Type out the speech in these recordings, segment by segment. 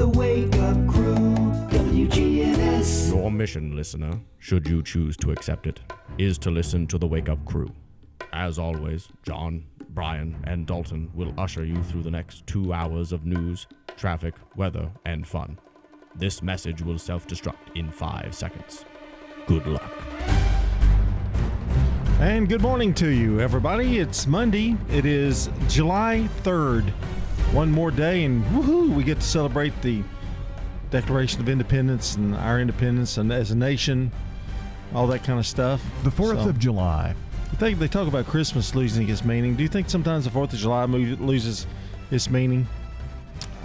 The Wake Up Crew, WGNS. Your mission, listener, should you choose to accept it, is to listen to the Wake Up Crew. As always, John, Brian, and Dalton will usher you through the next two hours of news, traffic, weather, and fun. This message will self destruct in five seconds. Good luck. And good morning to you, everybody. It's Monday. It is July 3rd. One more day, and woohoo, we get to celebrate the Declaration of Independence and our independence and as a nation, all that kind of stuff. The 4th So, of July. I think they talk about Christmas losing its meaning. Do you think sometimes the 4th of July loses its meaning?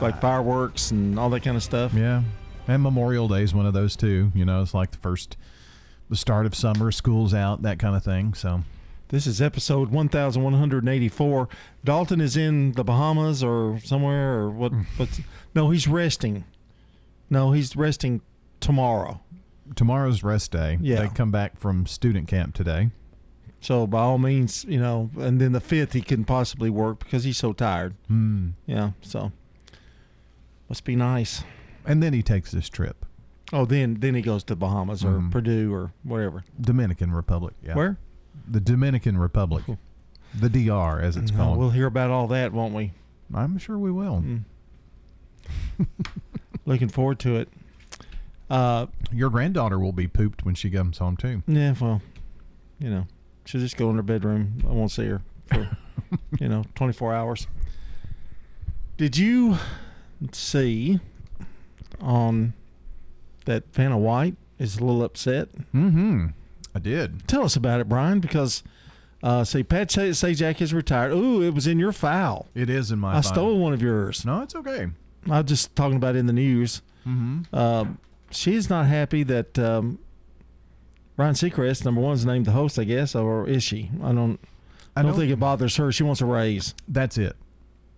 Like fireworks and all that kind of stuff? Yeah. And Memorial Day is one of those too. You know, it's like the first, the start of summer, school's out, that kind of thing. So, This is episode 1184. Dalton is in the Bahamas or somewhere or what what's No, he's resting. No, he's resting tomorrow. tomorrow's rest day. Yeah. They come back from student camp today. So by all means, you know, and then the 5th he can possibly work because he's so tired. Hmm. Yeah, so must be nice. And then he takes this trip. Oh, then then he goes to Bahamas or Mhm. Purdue or whatever. Dominican Republic. Yeah. Where? The Dominican Republic. the DR, as it's called. we'll hear about all that, won't we? I'm sure we will. Mm. Looking forward to it. Uh, Your granddaughter will be pooped when she comes home, too. Yeah, well, you know, she'll just go in her bedroom. I won't see her for, you know, 24 hours. Did you see on that Vanna White is a little upset? Mm hmm. I did. Tell us about it, Brian, because, uh, see, Pat Sajak is retired. Ooh, it was in your file. It is in my file. I file. stole one of yours. No, it's okay. I was just talking about it in the news. Mm-hmm. Um, she's not happy that um, Ryan Seacrest, number one, is named the host, I guess, or is she? I don't. I don't think it bothers her. She wants a raise. That's it.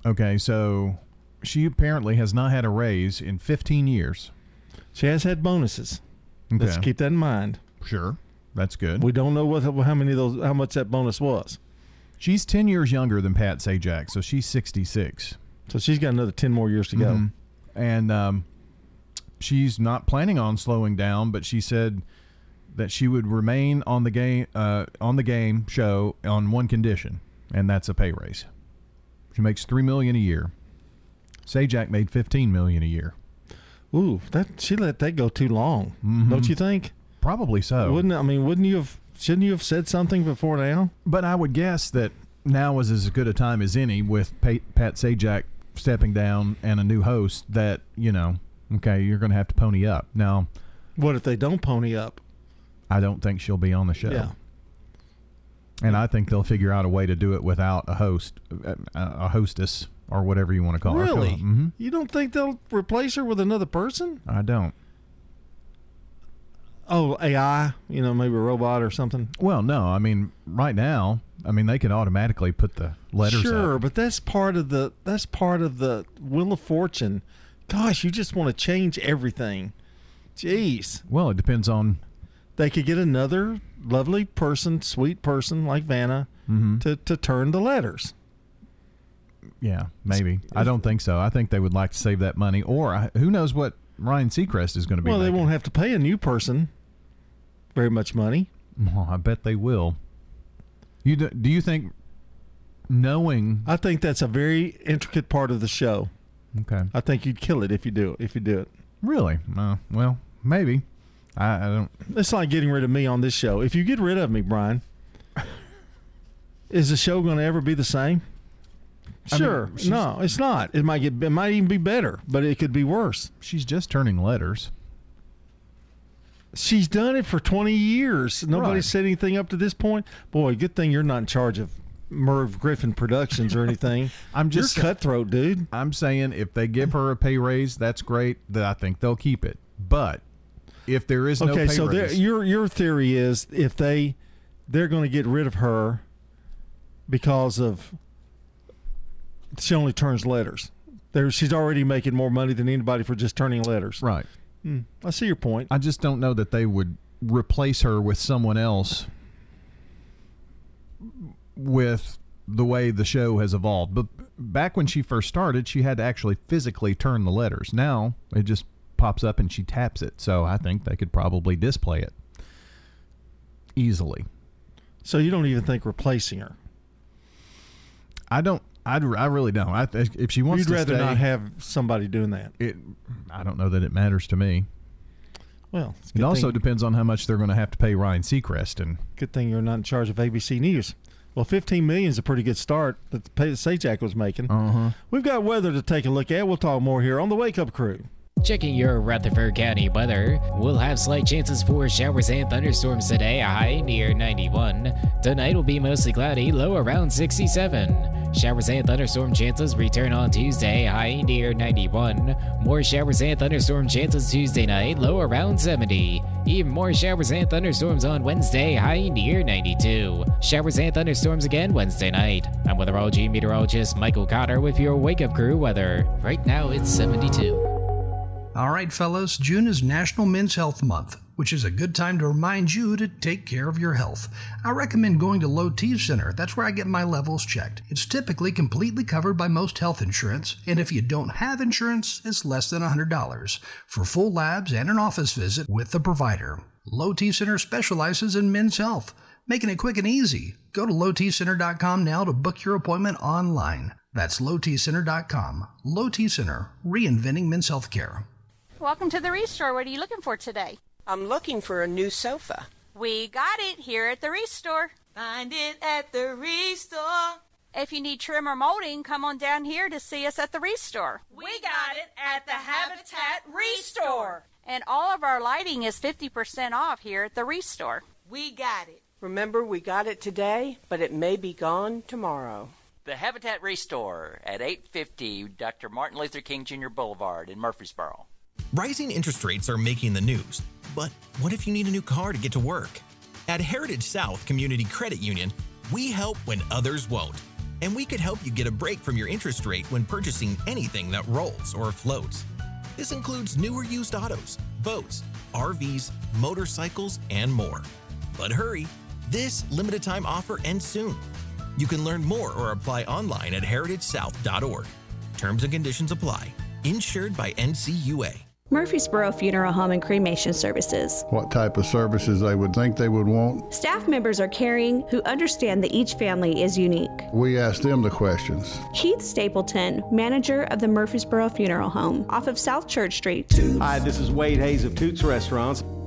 Okay, so she apparently has not had a raise in 15 years. She has had bonuses. Okay. Let's keep that in mind. Sure. That's good. We don't know what how many of those how much that bonus was. She's 10 years younger than Pat Sajak, so she's 66. So she's got another ten more years to go. Mhm. And um, she's not planning on slowing down, but she said that she would remain on the game uh, on the game show on one condition, and that's a pay raise. She makes 3 million a year. Sajak made 15 million a year. Ooh, that she let that go too long. Mhm. Don't you think? Probably so. Wouldn't I mean? Wouldn't you have? Shouldn't you have said something before now? But I would guess that now is as good a time as any with Pa- Pat Sajak stepping down and a new host that, you know, okay, you're going to have to pony up. Now, What if they don't pony up? I don't think she'll be on the show. Yeah. And I think they'll figure out a way to do it without a host, uh, a hostess, or whatever you want to call her. Really? hmm You don't think they'll replace her with another person? I don't. Oh, AI. You know, maybe a robot or something. Well, no. I mean, right now, I mean, they could automatically put the letters Sure, up. but that's part of the that's part of the wheel of fortune. Gosh, you just want to change everything. Jeez, Well, it depends on. they could get another lovely person, sweet person like Vanna mhm. to to turn the letters. Yeah, maybe. I don't think so. I think they would like to save that money, or who knows what Ryan Seacrest is going to be. Well, they making. won't have to pay a new person very much money. Well, I bet they will. You do, do you think knowing? I think that's a very intricate part of the show. Okay, I think you'd kill it if you do it. If you do it, really? Uh, well, maybe. I, I don't. it's like getting rid of me on this show. If you get rid of me, Brian, is the show going to ever be the same? I mean, Sure. she's- no, it's not. It might get. It might even be better, but it could be worse. She's just turning letters. She's done it for twenty years. Nobody Right. said anything up to this point. Boy, good thing you're not in charge of Merv Griffin Productions or anything. I'm just you're cutthroat, dude. I'm saying if they give her a pay raise, that's great. That I think they'll keep it. But if there is no okay, pay so there- your your theory is if they they're going to get rid of her because of she only turns letters. There, she's already making more money than anybody for just turning letters. right? Hmm, I see your point. I just don't know that they would replace her with someone else with the way the show has evolved. But back when she first started, she had to actually physically turn the letters. Now it just pops up and she taps it. So I think they could probably display it easily. So you don't even think replacing her? I don't. I, I really don't. I, if she wants to You'd to rather stay, not have somebody doing that. it. I don't know that it matters to me. Well, It also thing, depends on how much they're going to have to pay Ryan Seacrest, and good thing you're not in charge of ABC News. Well, 15 million is a pretty good start that the pay that Sajak was making. uh-huh. We've got weather to take a look at. We'll talk more here on the Wake Up Crew. Checking your Rutherford County weather, we'll have slight chances for showers and thunderstorms today, high near 91. Tonight will be mostly cloudy, low around 67. Showers and thunderstorm chances return on Tuesday, high near 91. More showers and thunderstorm chances Tuesday night, low around 70. Even more showers and thunderstorms on Wednesday, high near 92. Showers and thunderstorms again Wednesday night. I'm weatherology meteorologist Michael Cotter with your Wake Up Crew weather. Right now it's 72. All right, fellas, June is National Men's Health Month, which is a good time to remind you to take care of your health. I recommend going to Low T Center. That's where I get my levels checked. It's typically completely covered by most health insurance, and if you don't have insurance, it's less than $100 for full labs and an office visit with the provider. Low T Center specializes in men's health, making it quick and easy. Go to lowtcenter.com now to book your appointment online. That's lowtcenter.com. Low T Center, reinventing men's health care. Welcome to the Restore. What are you looking for today? I'm looking for a new sofa. We got it here at the Restore. Find it at the Restore. If you need trim or molding, come on down here to see us at the Restore. We got it at the Habitat Restore. And all of our lighting is 50% off here at the Restore. We got it. Remember, we got it today, but it may be gone tomorrow. The Habitat Restore at 850 Dr. Martin Luther King Jr. Boulevard in Murfreesboro. Rising interest rates are making the news. But what if you need a new car to get to work? At Heritage South Community Credit Union, we help when others won't. And we could help you get a break from your interest rate when purchasing anything that rolls or floats. This includes newer used autos, boats, RVs, motorcycles, and more. But hurry, this limited time offer ends soon. You can learn more or apply online at heritagesouth.org. Terms and conditions apply. Insured by NCUA. Murfreesboro Funeral Home and Cremation Services. What type of services they would think they would want. Staff members are caring who understand that each family is unique. We ask them the questions. Keith Stapleton, manager of the Murfreesboro Funeral Home off of South Church Street. Hi, this is Wade Hayes of Toots Restaurants.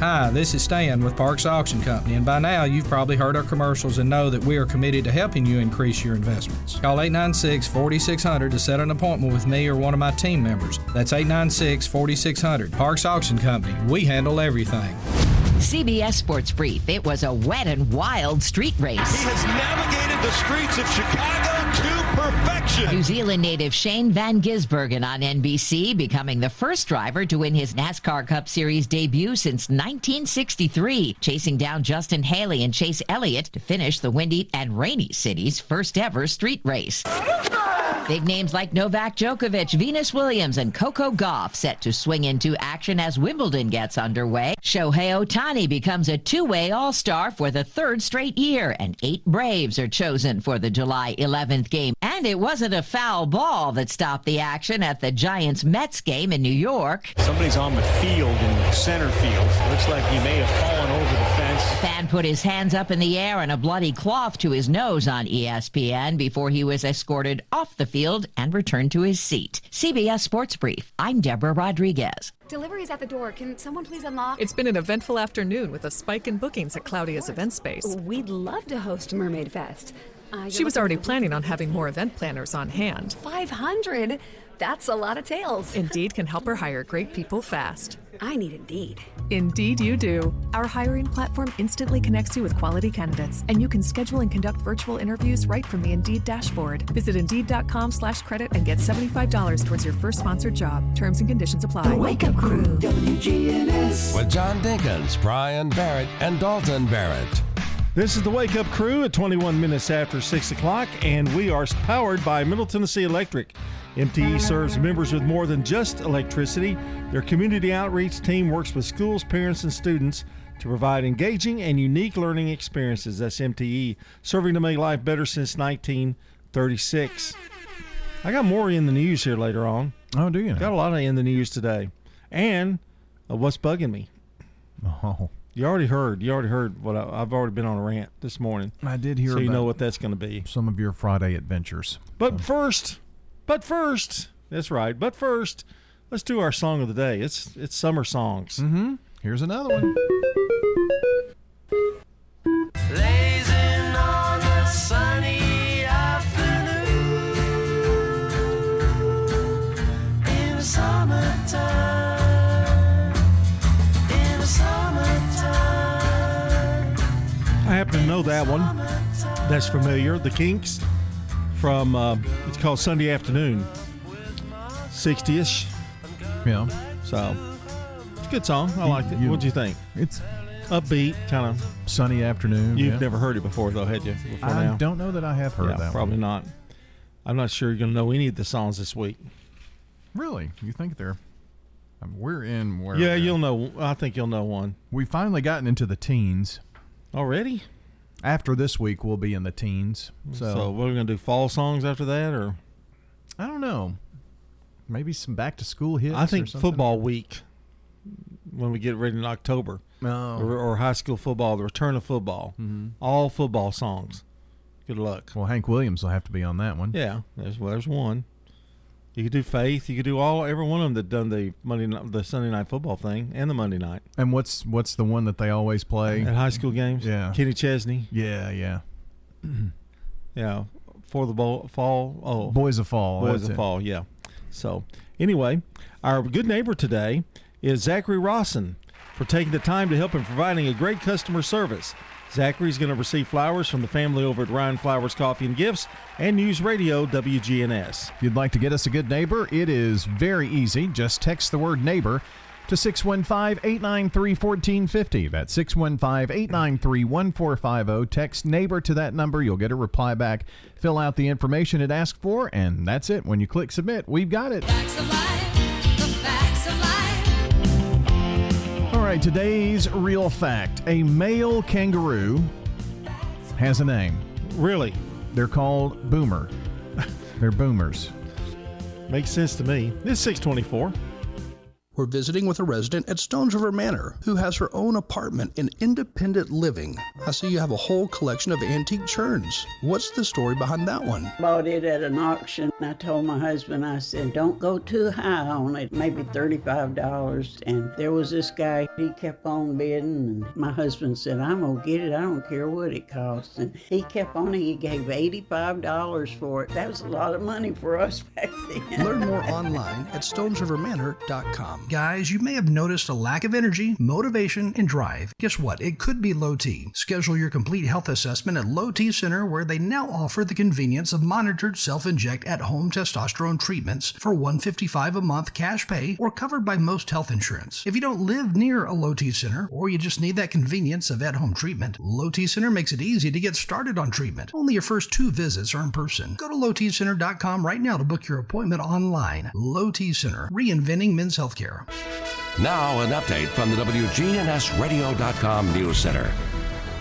Hi, this is Stan with Parks Auction Company, and by now you've probably heard our commercials and know that we are committed to helping you increase your investments. Call 896 4600 to set an appointment with me or one of my team members. That's 896 4600. Parks Auction Company, we handle everything. CBS Sports Brief. It was a wet and wild street race. He has navigated the streets of Chicago to perfection. New Zealand native Shane Van Gisbergen on NBC, becoming the first driver to win his NASCAR Cup Series debut since 1963, chasing down Justin Haley and Chase Elliott to finish the windy and rainy city's first ever street race. Big names like Novak Djokovic, Venus Williams, and Coco Gauff set to swing into action as Wimbledon gets underway. Shohei Ohtani becomes a two-way All-Star for the third straight year, and eight Braves are chosen for the July 11th game. And it wasn't a foul ball that stopped the action at the Giants-Mets game in New York. Somebody's on the field in center field. Looks like he may have fallen over the fan put his hands up in the air and a bloody cloth to his nose on ESPN before he was escorted off the field and returned to his seat. CBS Sports Brief. I'm Deborah Rodriguez. Delivery's at the door. Can someone please unlock? It's been an eventful afternoon with a spike in bookings at Claudia's event space. We'd love to host Mermaid Fest. Uh, she was already planning on having more event planners on hand. 500? That's a lot of tails. Indeed can help her hire great people fast. I need Indeed. Indeed, you do. Our hiring platform instantly connects you with quality candidates, and you can schedule and conduct virtual interviews right from the Indeed dashboard. Visit Indeed.com/credit and get seventy-five dollars towards your first sponsored job. Terms and conditions apply. The Wake Up Crew, WGNS. With John Dinkins, Brian Barrett, and Dalton Barrett. This is the Wake Up Crew at 21 minutes after 6 o'clock, and we are powered by Middle Tennessee Electric. MTE serves members with more than just electricity. Their community outreach team works with schools, parents, and students to provide engaging and unique learning experiences. That's MTE, serving to make life better since 1936. I got more in the news here later on. Oh, do you? Got a lot of in the news today. And uh, what's bugging me. Oh. You already heard. You already heard what I, have already been on a rant this morning. I did hear. So you know what that's going to be. Some of your Friday adventures. But so. first, but first, that's right. But first, let's do our song of the day. It's it's summer songs. Mm-hmm. Here's another one. Blazing on a sunny that one. That's familiar. The Kinks from uh, it's called Sunday Afternoon, 60ish. Yeah. So it's a good song. I liked it. You- What'd you think? It's Upbeat, kind of. sunny afternoon. You've yeah. never heard it before, though, had you? Before I now? don't know that I have heard yeah, that. probably one. not. I'm not sure you're going to know any of the songs this week. Really? You think they're? I mean, we're in where? yeah, you'll know. I think you'll know one We've finally gotten into the teens. already. After this week, we'll be in the teens. So, So, what are we going to do? Fall songs after that, or I don't know. Maybe some back to school hits. I think football week when we get ready in October, Oh. or, or high school football, the return of football, Mhm. all football songs. Good luck. Well, Hank Williams will have to be on that one. Yeah, there's well, there's one. You could do Faith. You could do all every one of them that done the Monday, the Sunday night football thing and the Monday night And what's what's the one that they always play at high school games. Yeah. Kenny Chesney. Yeah, yeah. Yeah, for the bowl, fall. Oh, Boys of Fall. Boys of it. Fall. Yeah. So anyway, our good neighbor today is Zachary Rawson for taking the time to help in providing a great customer service. Zachary's going to receive flowers from the family over at Ryan Flowers Coffee and Gifts and News Radio WGNS. If you'd like to get us a good neighbor, it is very easy. Just text the word neighbor to 615 893 1450. That's 615 893 1450. Text neighbor to that number. You'll get a reply back. Fill out the information it asks for, and that's it. When you click submit, we've got it. Right, today's real fact a male kangaroo has a name. Really? They're called Boomer. They're boomers. Makes sense to me. It's 624. We're visiting with a resident at Stones River Manor who has her own apartment in independent living. I see you have a whole collection of antique churns. What's the story behind that one? Bought it at an auction. I told my husband, I said, don't go too high on it, maybe $35. And there was this guy, he kept on bidding. And my husband said, I'm going to get it. I don't care what it costs. And he kept on, he gave $85 for it. That was a lot of money for us back then. Learn more online at stonesrivermanor.com. Guys, you may have noticed a lack of energy, motivation, and drive. Guess what? It could be low T. Schedule your complete health assessment at Low T Center, where they now offer the convenience of monitored self-inject at-home testosterone treatments for 155 a month cash pay or covered by most health insurance. If you don't live near a Low T Center, or you just need that convenience of at-home treatment, Low T Center makes it easy to get started on treatment. Only your first two visits are in person. Go to lowtcenter.com right now to book your appointment online. Low T Center, reinventing men's healthcare. Now, an update from the WGNSradio.com News Center.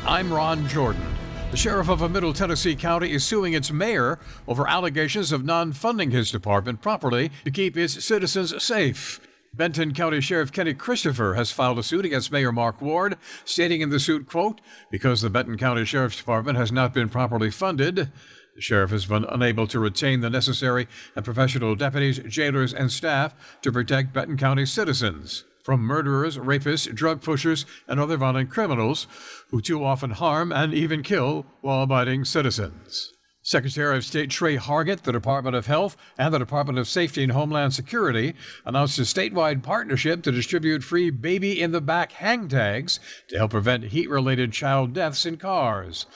I'm Ron Jordan. The sheriff of a Middle Tennessee county is suing its mayor over allegations of non funding his department properly to keep its citizens safe. Benton County Sheriff Kenny Christopher has filed a suit against Mayor Mark Ward, stating in the suit, quote, because the Benton County Sheriff's Department has not been properly funded, the sheriff has been unable to retain the necessary and professional deputies, jailers, and staff to protect Benton County citizens from murderers, rapists, drug pushers, and other violent criminals who too often harm and even kill law abiding citizens. Secretary of State Tre Hargett, the Department of Health, and the Department of Safety and Homeland Security announced a statewide partnership to distribute free baby in the back hang tags to help prevent heat related child deaths in cars.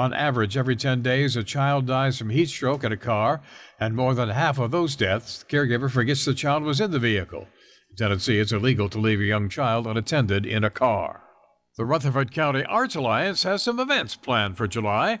On average, every 10 days, a child dies from heat stroke in a car, and more than half of those deaths, the caregiver forgets the child was in the vehicle. In Tennessee, it's illegal to leave a young child unattended in a car. The Rutherford County Arts Alliance has some events planned for July.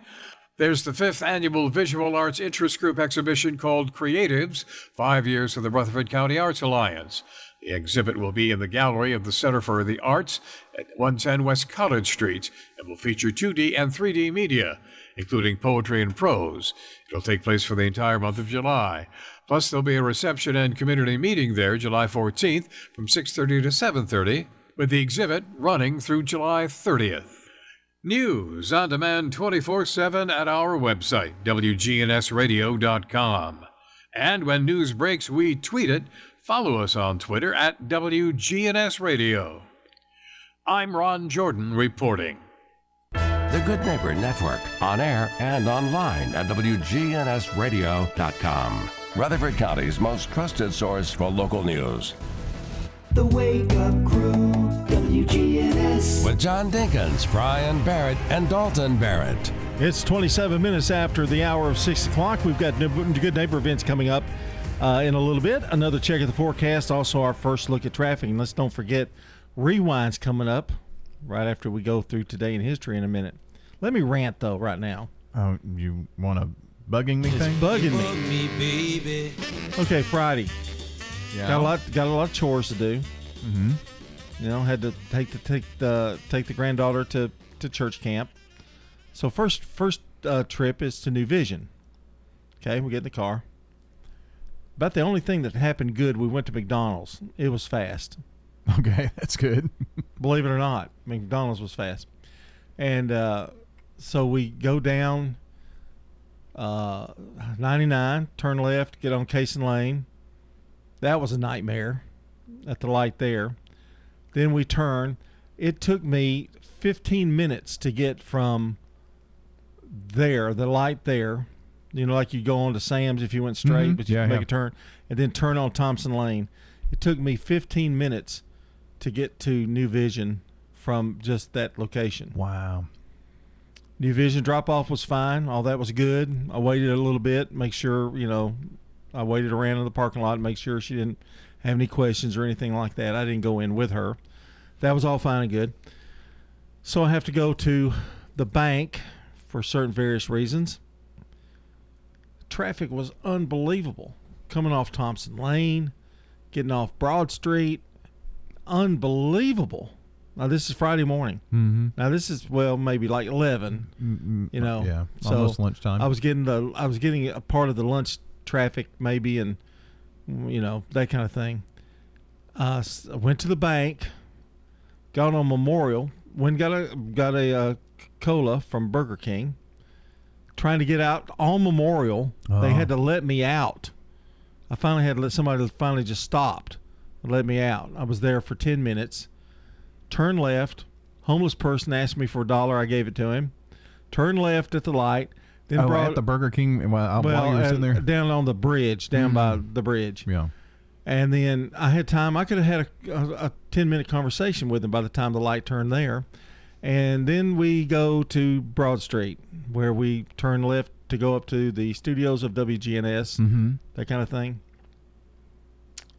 There's the fifth annual Visual Arts Interest Group exhibition called Creatives Five Years of the Rutherford County Arts Alliance. The exhibit will be in the gallery of the Center for the Arts at 110 West College Street and will feature 2D and 3D media, including poetry and prose. It'll take place for the entire month of July. Plus, there'll be a reception and community meeting there July 14th from 6:30 to 7:30, with the exhibit running through July 30th. News on demand 24 7 at our website, WGNSradio.com. And when news breaks, we tweet it. Follow us on Twitter at WGNSradio. I'm Ron Jordan reporting. The Good Neighbor Network, on air and online at WGNSradio.com. Rutherford County's most trusted source for local news. The Wake Up Crew, WGNS. With John Dinkins, Brian Barrett, and Dalton Barrett. It's 27 minutes after the hour of 6 o'clock. We've got Good Neighbor events coming up uh, in a little bit. Another check of the forecast. Also, our first look at traffic. And let's don't forget, Rewind's coming up right after we go through today in history in a minute. Let me rant, though, right now. Oh, you want a bugging me It's thing? bugging me. baby. Okay, Friday. Yeah. Got a lot. Got a lot of chores to do. Mm-hmm. You know, had to take the take the take the granddaughter to to church camp. So first first uh, trip is to New Vision. Okay, we get in the car. About the only thing that happened good, we went to McDonald's. It was fast. Okay, that's good. Believe it or not, McDonald's was fast. And uh, so we go down uh, 99, turn left, get on Cason Lane. That was a nightmare at the light there. Then we turn. It took me 15 minutes to get from there, the light there. You know, like you go on to Sam's if you went straight, Mhm. but you Yeah, can make yeah. a turn and then turn on Thompson Lane. It took me 15 minutes to get to New Vision from just that location. Wow. New Vision drop off was fine. All that was good. I waited a little bit, make sure, you know, I waited around in the parking lot, make sure she didn't have any questions or anything like that. I didn't go in with her. That was all fine and good. So I have to go to the bank for certain various reasons. Traffic was unbelievable. Coming off Thompson Lane, getting off Broad Street, unbelievable. Now this is Friday morning. Mm-hmm. Now this is well maybe like eleven. Mm-mm, You know, yeah, so almost lunchtime. I was getting the I was getting a part of the lunch traffic maybe and you know that kind of thing. Uh, I went to the bank, got on Memorial, went got a got a uh, cola from Burger King. Trying to get out on Memorial, they had to let me out. I finally had to let somebody finally just stopped and let me out. I was there for ten minutes. Turn left. Homeless person asked me for a dollar. I gave it to him. Turn left at the light. Then oh, brought at the Burger King while, well, while you were sitting uh, there. down on the bridge, down by the bridge. Yeah. And then I had time. I could have had a, a, a ten minute conversation with him by the time the light turned there. And then we go to Broad Street, where we turn left to go up to the studios of WGNS, Mhm. that kind of thing.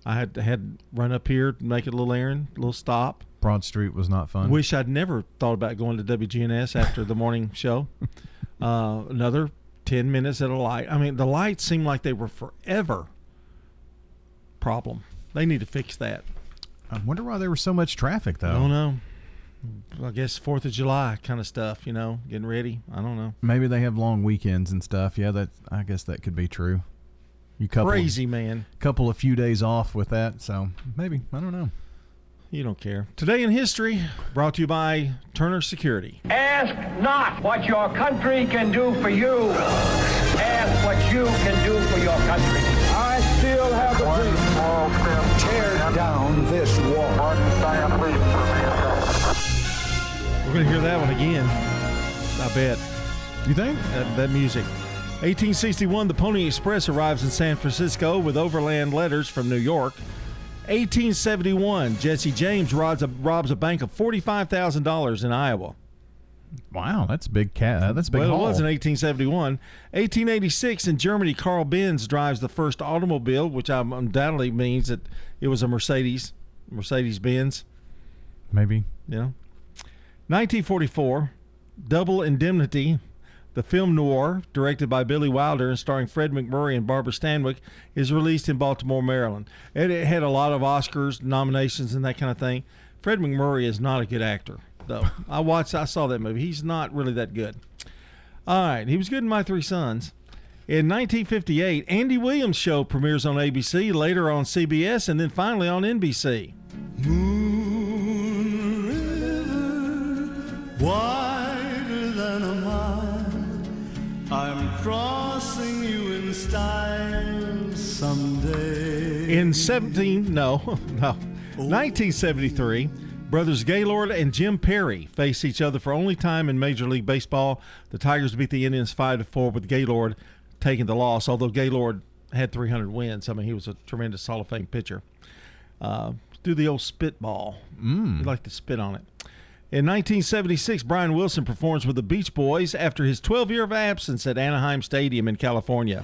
I had had run up here, to make a little errand, a little stop. Broad Street was not fun. Wish I'd never thought about going to WGNS after the morning show. Uh, another 10 minutes at a light. I mean, the lights seem like they were forever problem. They need to fix that. I wonder why there was so much traffic though. I don't know. I guess 4th of July kind of stuff, you know, getting ready. I don't know. Maybe they have long weekends and stuff. Yeah, that I guess that could be true. You couple Crazy, man. couple a few days off with that, so maybe I don't know. You don't care. Today in history, brought to you by Turner Security. Ask not what your country can do for you. Ask what you can do for your country. I still have a dream. Tear down this wall. We're going to hear that one again. I bet. You think? That, that music. 1861, the Pony Express arrives in San Francisco with overland letters from New York. 1871, Jesse James robs a, robs a bank of $45,000 in Iowa. Wow, that's a big cat. Uh, that's a big. well, haul. it was in 1871. 1886, in Germany, Carl Benz drives the first automobile, which undoubtedly means that it was a Mercedes, Mercedes Benz. Maybe. Yeah. 1944, Double Indemnity, the film noir directed by Billy Wilder and starring Fred MacMurray and Barbara Stanwyck, is released in Baltimore, Maryland. It, it had a lot of Oscars nominations and that kind of thing. Fred MacMurray is not a good actor, though. I watched, I saw that movie. He's not really that good. All right, he was good in My Three Sons. In 1958, Andy Williams' show premieres on ABC, later on CBS, and then finally on NBC. Wider than a mile, I'm crossing you in style someday. In 17, no, no, 1973, brothers Gaylord and Jim Perry face each other for only time in Major League Baseball. The Tigers beat the Indians 5 to 4 with Gaylord taking the loss, although Gaylord had 300 wins. I mean, he was a tremendous Hall of Fame pitcher. Uh, do the old spitball. Mm. You like to spit on it. In 1976, Brian Wilson performs with the Beach Boys after his 12 year of absence at Anaheim Stadium in California.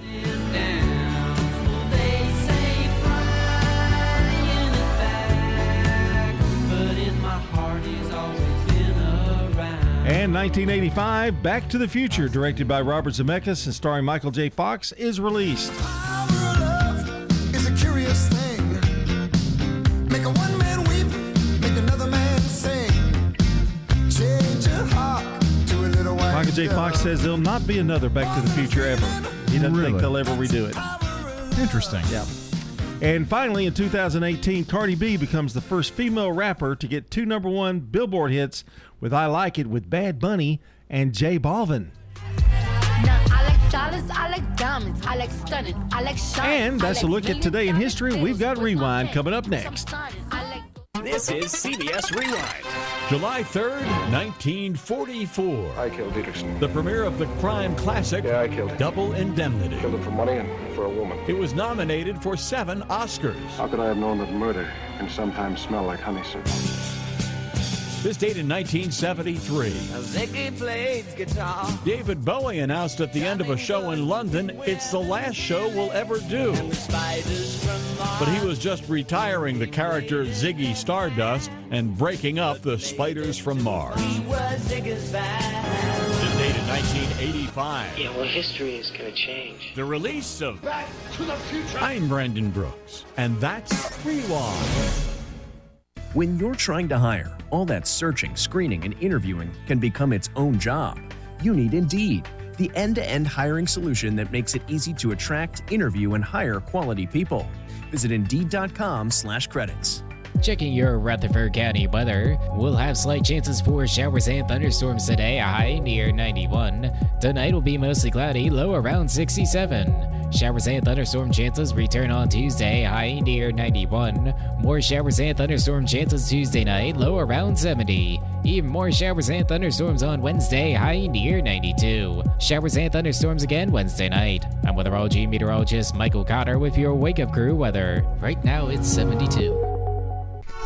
And 1985, Back to the Future, directed by Robert Zemeckis and starring Michael J. Fox, is released. J. Fox says there'll not be another Back to the Future ever. He doesn't Really? think they'll ever redo it. Interesting. Yeah. And finally, in 2018, Cardi B becomes the first female rapper to get two number one Billboard hits with I Like It with Bad Bunny and J Balvin. Now, I like dollars, I like diamonds, I like stunning, I like shining. And that's a look at today in history. We've got Rewind coming up next. This is CBS Rewind. July 3rd, 1944. I killed Dietrichson. The premiere of the crime classic yeah, I killed him. Double Indemnity. Killed him for money and for a woman. It was nominated for seven Oscars. How could I have known that murder can sometimes smell like honeysuckle? This date in 1973. Guitar. David Bowie announced at the end of a show in London, it's the last show we'll ever do. But he was just retiring the character Ziggy Stardust and breaking up the Spiders from Mars. This date in 1985. Yeah, well, history is going to change. The release of Back to the Future. I'm Brandon Brooks, and that's Rewind. When you're trying to hire, all that searching, screening, and interviewing can become its own job. You need Indeed, the end to end hiring solution that makes it easy to attract, interview, and hire quality people. Visit Indeed.com slash credits. Checking your Rutherford County weather. We'll have slight chances for showers and thunderstorms today, a high near 91. Tonight will be mostly cloudy, low around 67. Showers and thunderstorm chances return on Tuesday, high near 91. More showers and thunderstorm chances Tuesday night, low around 70. Even more showers and thunderstorms on Wednesday, high near 92. Showers and thunderstorms again Wednesday night. I'm weatherology meteorologist Michael Cotter with your wake up crew weather. Right now it's 72.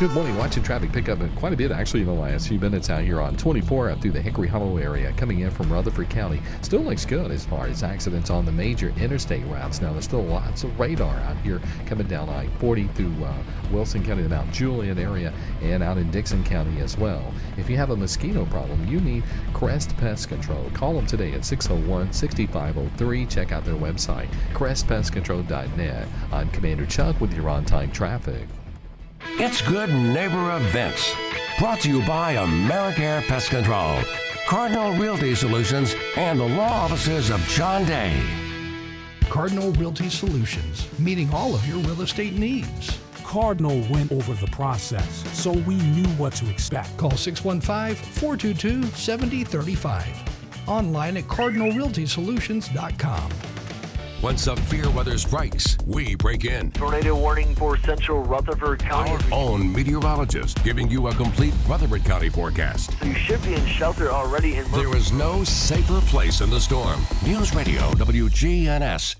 Good morning. Watching traffic pick up quite a bit actually in the last few minutes out here on 24 out through the Hickory Hollow area coming in from Rutherford County. Still looks good as far as accidents on the major interstate routes. Now there's still lots of radar out here coming down I-40 through uh, Wilson County, the Mount Juliet area, and out in Dickson County as well. If you have a mosquito problem, you need Crest Pest Control. Call them today at 601-6503. Check out their website, crestpestcontrol.net. I'm Commander Chuck with your on-time traffic. It's Good Neighbor Events. Brought to you by AmeriCare Pest Control, Cardinal Realty Solutions, and the law offices of John Day. Cardinal Realty Solutions, meeting all of your real estate needs. Cardinal went over the process, so we knew what to expect. Call 615 422 7035. Online at cardinalrealtysolutions.com. When severe weather strikes, we break in. Tornado warning for central Rutherford County. Our own meteorologist giving you a complete Rutherford County forecast. So you should be in shelter already in There is no safer place in the storm. News Radio WGNS.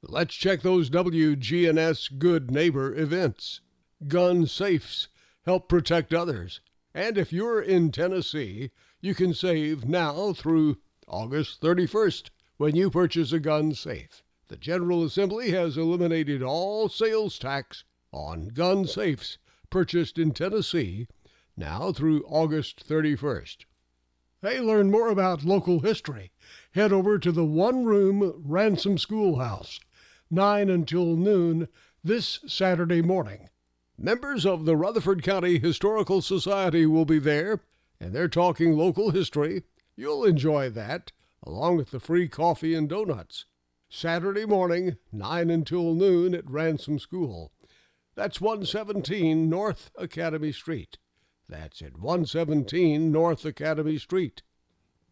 Let's check those WGNS Good Neighbor events. Gun safes help protect others. And if you're in Tennessee, you can save now through August 31st when you purchase a gun safe. The General Assembly has eliminated all sales tax on gun safes purchased in Tennessee now through August 31st. Hey, learn more about local history. Head over to the One Room Ransom Schoolhouse, 9 until noon this Saturday morning. Members of the Rutherford County Historical Society will be there, and they're talking local history. You'll enjoy that, along with the free coffee and donuts. Saturday morning, 9 until noon at Ransom School. That's 117 North Academy Street. That's at 117 North Academy Street.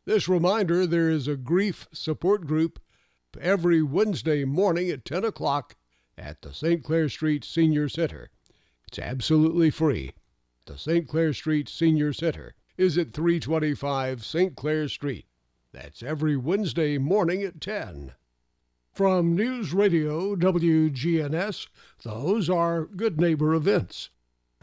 This reminder there is a grief support group every Wednesday morning at 10 o'clock at the St. Clair Street Senior Center. It's absolutely free. The St. Clair Street Senior Center is at 325 St. Clair Street. That's every Wednesday morning at 10. From News Radio WGNS, those are Good Neighbor events.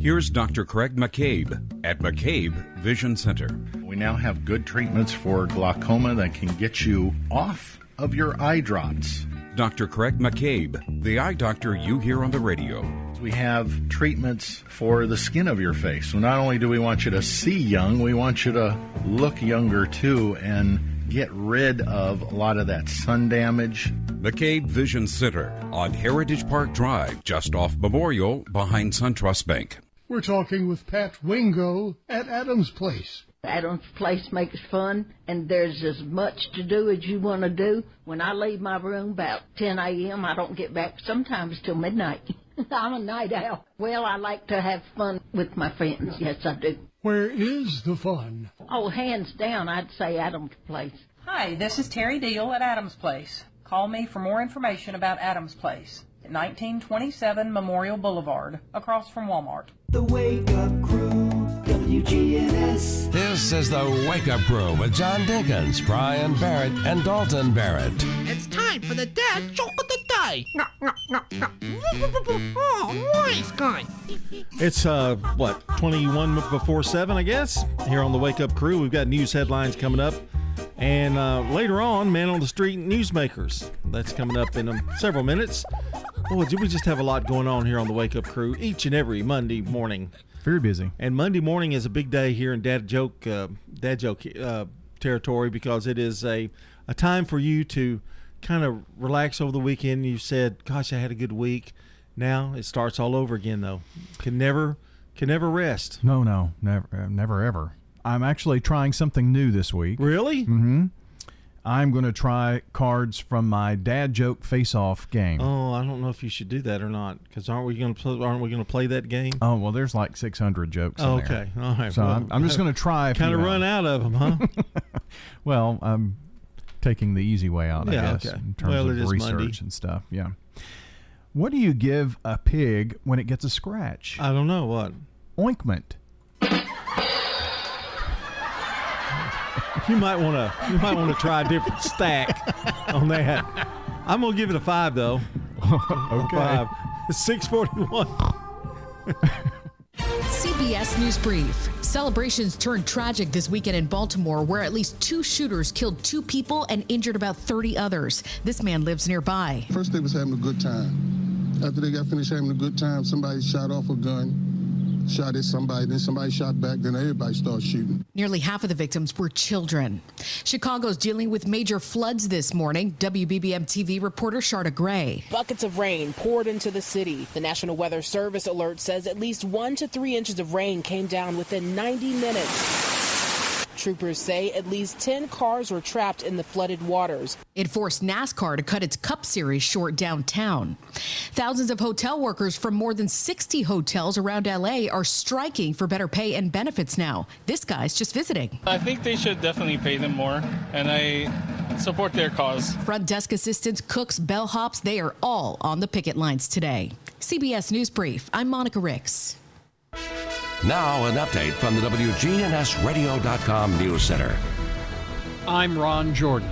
Here's Dr. Craig McCabe at McCabe Vision Center. We now have good treatments for glaucoma that can get you off of your eye drops. Dr. Craig McCabe, the eye doctor you hear on the radio. We have treatments for the skin of your face. So not only do we want you to see young, we want you to look younger too and get rid of a lot of that sun damage. McCabe Vision Center on Heritage Park Drive, just off Memorial, behind SunTrust Bank. We're talking with Pat Wingo at Adams Place. Adam's Place makes fun, and there's as much to do as you want to do. When I leave my room about 10 a.m., I don't get back sometimes till midnight. I'm a night owl. Well, I like to have fun with my friends. Yes, I do. Where is the fun? Oh, hands down, I'd say Adam's Place. Hi, this is Terry Deal at Adams Place. Call me for more information about Adams Place at 1927 Memorial Boulevard, across from Walmart. The Wake Up Crew, WGNS. This is the Wake Up Crew with John Dinkins, Brian Barrett, and Dalton Barrett. It's time for the dad joke of the day. Oh, nice guy. It's uh what 21 before 7 I guess here on the Wake Up Crew we've got news headlines coming up and uh, later on Man on the Street Newsmakers that's coming up in um, several minutes. Boy, do we just have a lot going on here on the Wake Up Crew each and every Monday morning. Very busy. And Monday morning is a big day here in Dad Joke uh, Dad Joke uh, territory because it is a a time for you to kind of relax over the weekend. You said, "Gosh, I had a good week." Now it starts all over again, though. Can never can never rest. No, no, never, uh, never, ever. I'm actually trying something new this week. Really? Mm-hmm. I'm going to try cards from my dad joke face-off game. Oh, I don't know if you should do that or not because aren't we going to play, aren't we going to play that game? Oh well, there's like 600 jokes. in okay, there. all right. So well, I'm, I'm just going to try. Kind of run out of them, huh? well, I'm taking the easy way out, Yeah, I guess, okay. in terms Well, of research Monday. and stuff. Yeah. What do you give a pig when it gets a scratch? I don't know what. Ointment. You might want to you might want to try a different stack on that. I'm gonna give it a five though. okay. Five. Six forty-one. CBS News Brief. Celebrations turned tragic this weekend in Baltimore, where at least two shooters killed two people and injured about 30 others. This man lives nearby. First, they was having a good time. After they got finished having a good time, somebody shot off a gun, shot at somebody, then somebody shot back, then everybody started shooting. Nearly half of the victims were children. Chicago's dealing with major floods this morning. WBBM TV reporter Sharda Gray. Buckets of rain poured into the city. The National Weather Service alert says at least one to three inches of rain came down within 90 minutes. Troopers say at least 10 cars were trapped in the flooded waters. It forced NASCAR to cut its Cup Series short downtown. Thousands of hotel workers from more than 60 hotels around LA are striking for better pay and benefits now. This guy's just visiting. I think they should definitely pay them more, and I support their cause. Front desk assistants, cooks, bellhops, they are all on the picket lines today. CBS News Brief. I'm Monica Ricks. Now, an update from the WGNSradio.com News Center. I'm Ron Jordan.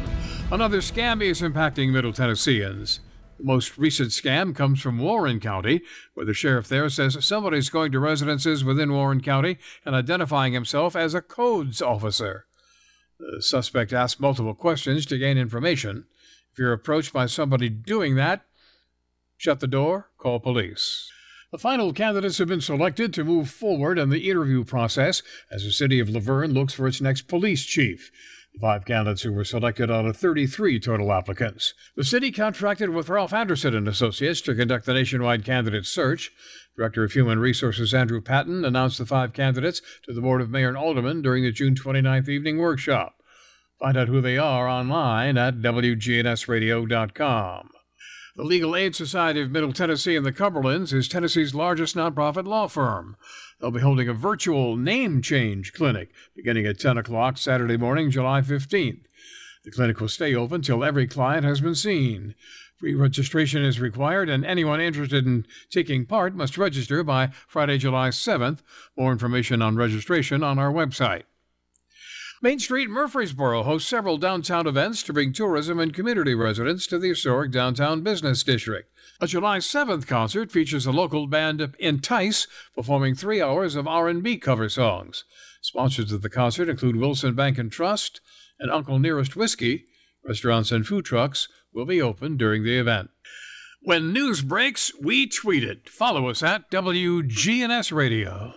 Another scam is impacting Middle Tennesseans. The most recent scam comes from Warren County, where the sheriff there says somebody's going to residences within Warren County and identifying himself as a codes officer. The suspect asks multiple questions to gain information. If you're approached by somebody doing that, shut the door, call police. The final candidates have been selected to move forward in the interview process as the city of La Vergne looks for its next police chief. The five candidates who were selected out of 33 total applicants. The city contracted with Ralph Anderson and Associates to conduct the nationwide candidate search. Director of Human Resources Andrew Patton announced the five candidates to the Board of Mayor and Aldermen during the June 29th evening workshop. Find out who they are online at WGNSradio.com. The Legal Aid Society of Middle Tennessee and the Cumberlands is Tennessee's largest nonprofit law firm. They'll be holding a virtual name change clinic beginning at 10 o'clock Saturday morning, July 15th. The clinic will stay open till every client has been seen. Free registration is required, and anyone interested in taking part must register by Friday, July 7th. More information on registration on our website. Main Street Murfreesboro hosts several downtown events to bring tourism and community residents to the historic downtown business district. A July 7th concert features the local band Entice performing 3 hours of R&B cover songs. Sponsors of the concert include Wilson Bank and Trust and Uncle Nearest Whiskey. Restaurants and food trucks will be open during the event. When news breaks, we tweet it. Follow us at WGNS Radio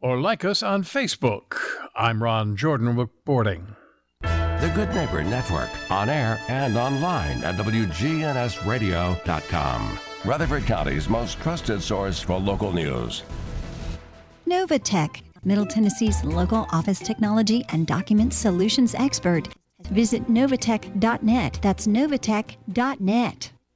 or like us on Facebook. I'm Ron Jordan reporting. The Good Neighbor Network, on air and online at WGNSradio.com. Rutherford County's most trusted source for local news. Novatech, Middle Tennessee's local office technology and document solutions expert. Visit novatech.net. That's novatech.net.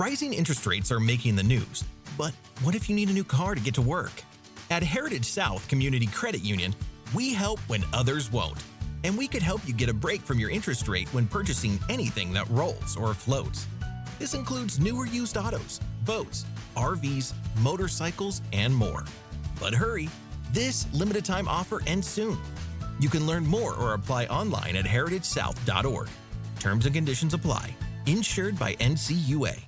Rising interest rates are making the news, but what if you need a new car to get to work? At Heritage South Community Credit Union, we help when others won't. And we could help you get a break from your interest rate when purchasing anything that rolls or floats. This includes newer used autos, boats, RVs, motorcycles, and more. But hurry, this limited time offer ends soon. You can learn more or apply online at heritagesouth.org. Terms and conditions apply. Insured by NCUA.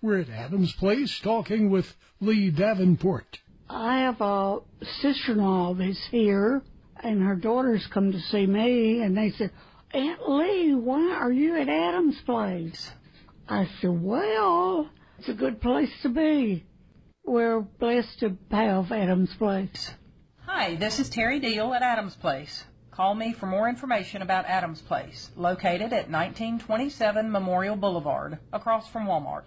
We're at Adams Place talking with Lee Davenport. I have a sister-in-law that's here, and her daughters come to see me, and they said, Aunt Lee, why are you at Adams Place? I said, well, it's a good place to be. We're blessed to have Adams Place. Hi, this is Terry Deal at Adams Place. Call me for more information about Adams Place, located at 1927 Memorial Boulevard, across from Walmart.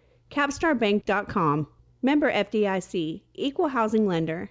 capstarbank.com. Member FDIC, Equal Housing Lender.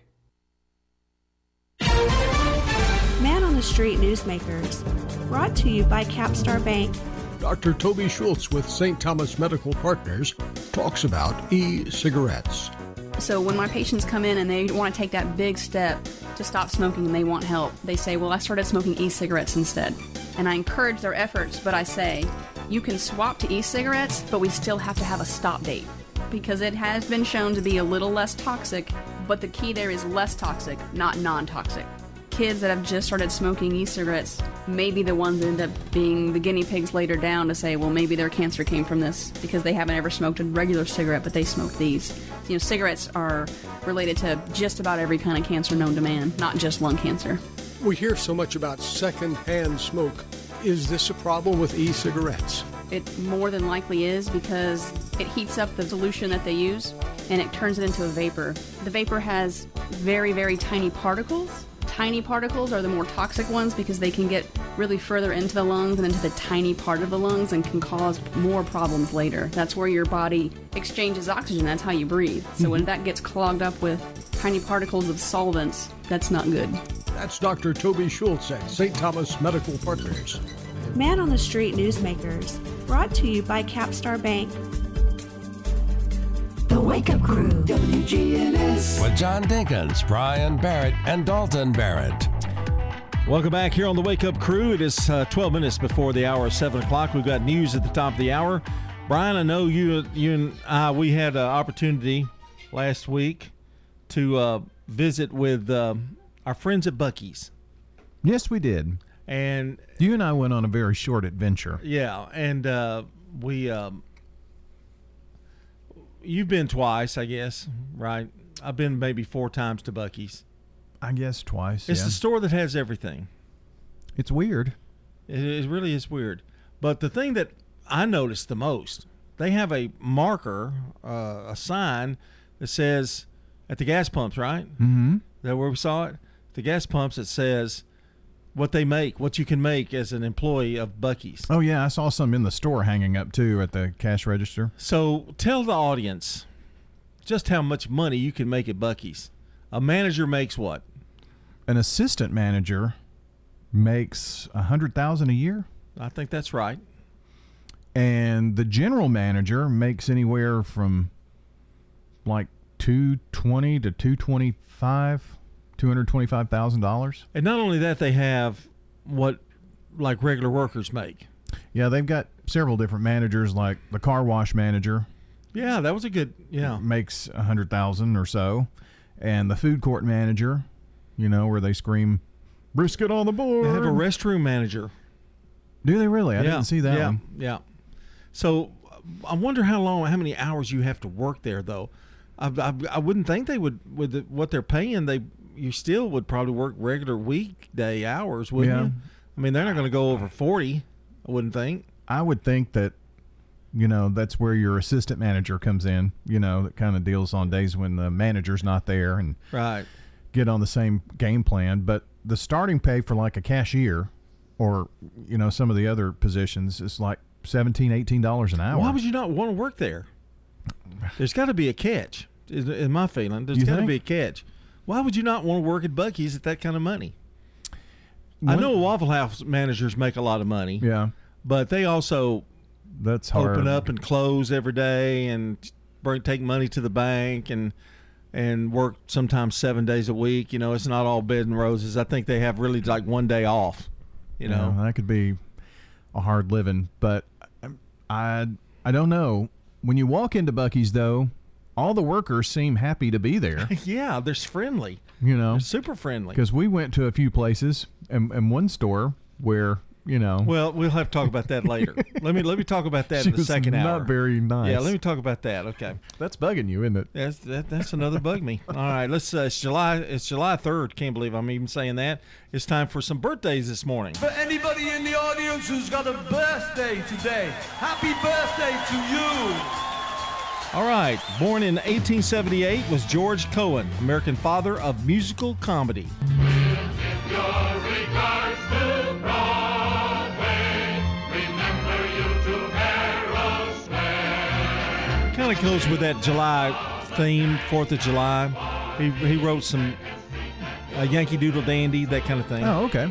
Man on the Street Newsmakers, brought to you by Capstar Bank. Dr. Toby Schultz with St. Thomas Medical Partners talks about e cigarettes. So when my patients come in and they want to take that big step to stop smoking and they want help, they say, Well, I started smoking e cigarettes instead. And I encourage their efforts, but I say, You can swap to e cigarettes, but we still have to have a stop date because it has been shown to be a little less toxic, but the key there is less toxic, not non toxic. Kids that have just started smoking e cigarettes may be the ones that end up being the guinea pigs later down to say, well, maybe their cancer came from this because they haven't ever smoked a regular cigarette, but they smoked these. You know, cigarettes are related to just about every kind of cancer known to man, not just lung cancer. We hear so much about secondhand smoke. Is this a problem with e cigarettes? It more than likely is because it heats up the solution that they use and it turns it into a vapor. The vapor has very, very tiny particles. Tiny particles are the more toxic ones because they can get really further into the lungs and into the tiny part of the lungs and can cause more problems later. That's where your body exchanges oxygen, that's how you breathe. So when mm-hmm. that gets clogged up with tiny particles of solvents, that's not good. That's Dr. Toby Schultz at St. Thomas Medical Partners. Man on the Street Newsmakers, brought to you by Capstar Bank. The Wake Up Crew, WGNS. With John Dinkins, Brian Barrett, and Dalton Barrett. Welcome back here on the Wake Up Crew. It is uh, 12 minutes before the hour of 7 o'clock. We've got news at the top of the hour. Brian, I know you, you and I, we had an opportunity last week to uh, visit with uh, our friends at Buc-ee's. Yes, we did. And you and I went on a very short adventure. Yeah, and uh, we um, you've been twice, I guess, right? I've been maybe four times to Buc-ee's. I guess twice. It's yeah. the store that has everything. It's weird. It, it really is weird. But the thing that I noticed the most, they have a marker, uh, a sign that says at the gas pumps, right? Mm-hmm. That where we saw it. The gas pumps. It says what they make, what you can make as an employee of Buc-ee's. Oh yeah, I saw some in the store hanging up too at the cash register. So tell the audience just how much money you can make at Buc-ee's. A manager makes what? An assistant manager makes a hundred thousand a year. I think that's right. And the general manager makes anywhere from like two twenty to two twenty five. Two hundred twenty-five thousand dollars, and not only that, they have what like regular workers make. Yeah, they've got several different managers, like the car wash manager. Yeah, that was a good. Yeah, makes a hundred thousand or so, and the food court manager, you know, where they scream, "Brisket on the board." They have a restroom manager. Do they really? I yeah, didn't see that yeah, one. Yeah. So I wonder how long, how many hours you have to work there, though. I, I, I wouldn't think they would with the, what they're paying. They you still would probably work regular weekday hours, wouldn't Yeah. you? I mean, they're not going to go over forty. I wouldn't think. I would think that, you know, that's where your assistant manager comes in. You know, that kind of deals on days when the manager's not there and Right. get on the same game plan. But the starting pay for like a cashier, or you know, some of the other positions is like 17 18 dollars an hour. Why would you not want to work there? There's got to be a catch. Is, is my feeling? There's got to be a catch. Why would you not want to work at Buc-ee's at that kind of money? I know Waffle House managers make a lot of money. Yeah. but they also that's hard. open up and close every day and bring take money to the bank and and work sometimes seven days a week. You know, it's not all bed and roses. I think they have really like one day off. You know, Yeah, that could be a hard living, but um, I I don't know. When you walk into Buc-ee's though, all the workers seem happy to be there. yeah, they're friendly. You know, They're super friendly. because we went to a few places and, and one store where you know Well, we'll have to talk about that later. let me let me talk about that She in the was second not hour. very nice. Yeah, let me talk about that. Okay, that's bugging you, isn't it? That's that, that's another bug me. All right, let's. Uh, it's July. It's July third. Can't believe I'm even saying that. It's time for some birthdays this morning. For anybody in the audience who's got a birthday today, happy birthday to you. All right, born in 1878 was George Cohan, American father of musical comedy. Kind of goes with that July theme, Fourth of July. He, he wrote some uh, Yankee Doodle Dandy, that kind of thing. Oh, okay.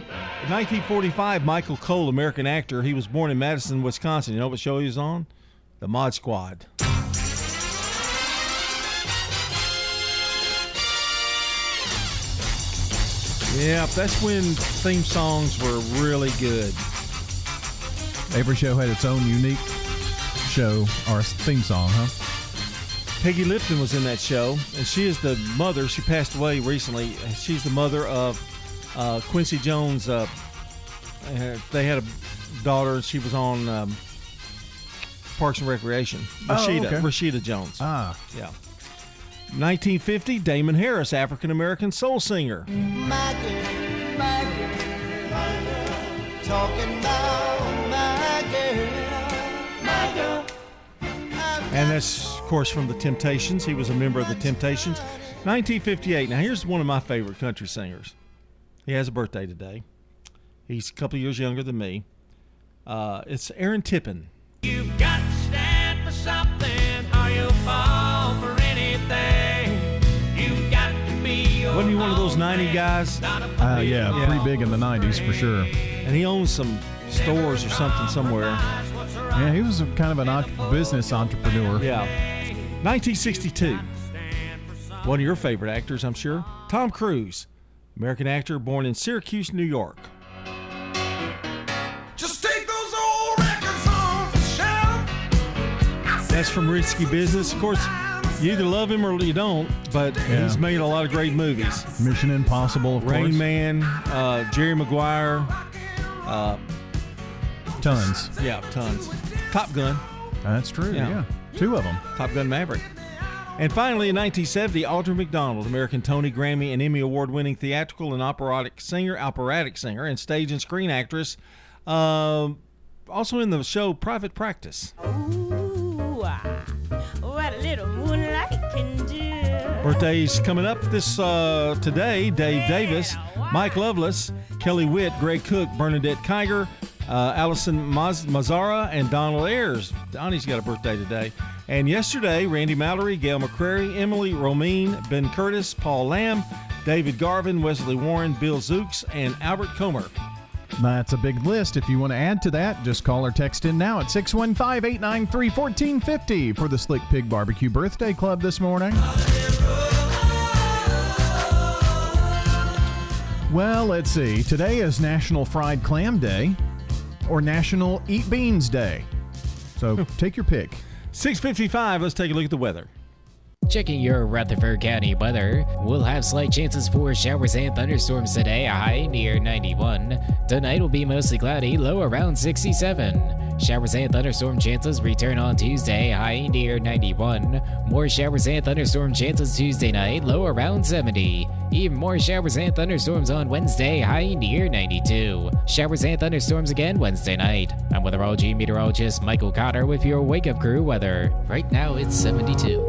1945, Michael Cole, American actor. He was born in Madison, Wisconsin. You know what show he was on? The Mod Squad. Yeah, that's when theme songs were really good. Every show had its own unique show or theme song, huh? Peggy Lipton was in that show, and she is the mother. She passed away recently. She's the mother of uh, Quincy Jones. Uh, they had a daughter, and she was on um, Parks and Recreation. Oh, Rashida, okay. Rashida Jones. Ah. Yeah. 1950, Damon Harris, African American soul singer. My girl, my girl, my girl, talking about my girl, my girl. And that's, of course, from the Temptations. He was a member of the Temptations. 1958. Now, here's one of my favorite country singers. He has a birthday today. He's a couple years younger than me. Uh, it's Aaron Tippin. You've Wasn't he one of those 90 guys? Uh, yeah, pretty big in the 90s for sure. And he owns some stores or something somewhere. Yeah, he was a, kind of an en- business entrepreneur. Yeah. 1962. One of your favorite actors, I'm sure. Tom Cruise, American actor born in Syracuse, New York. Just take those old records on the shelf. That's from Risky Business. Of course, you either love him or you don't, but Yeah. he's made a lot of great movies. Mission Impossible, of Rain course. Man, uh, Jerry Maguire, uh, Tons. yeah, tons. Top Gun. That's true. Yeah. Yeah. Two of them. Top Gun Maverick. And finally, in 1970, Audra McDonald, American Tony, Grammy, and Emmy Award-winning theatrical and operatic singer, operatic singer, and stage and screen actress. Um, also in the show Private Practice. Ooh, ah, Birthdays coming up this uh, today: Dave Davis, Mike Lovelace, Kelly Witt, Greg Cook, Bernadette Kiger, uh, Allison Maz- Mazzara, and Donald Ayers. Donnie's got a birthday today. And yesterday, Randy Mallory, Gail McCrary, Emily Romine, Ben Curtis, Paul Lamb, David Garvin, Wesley Warren, Bill Zooks, and Albert Comer. That's a big list. If you want to add to that, just call or text in now at 615 893 1450 for the Slick Pig Barbecue Birthday Club this morning. Well, let's see. Today is National Fried Clam Day or National Eat Beans Day. So hmm. take your pick. 655, let's take a look at the weather. Checking your Rutherford County weather, we'll have slight chances for showers and thunderstorms today, high near 91. Tonight will be mostly cloudy, low around 67. Showers and thunderstorm chances return on Tuesday, high near 91. More showers and thunderstorm chances Tuesday night, low around 70. Even more showers and thunderstorms on Wednesday, high near 92. Showers and thunderstorms again Wednesday night. I'm weatherology meteorologist Michael Cotter with your wake up crew weather. Right now it's 72.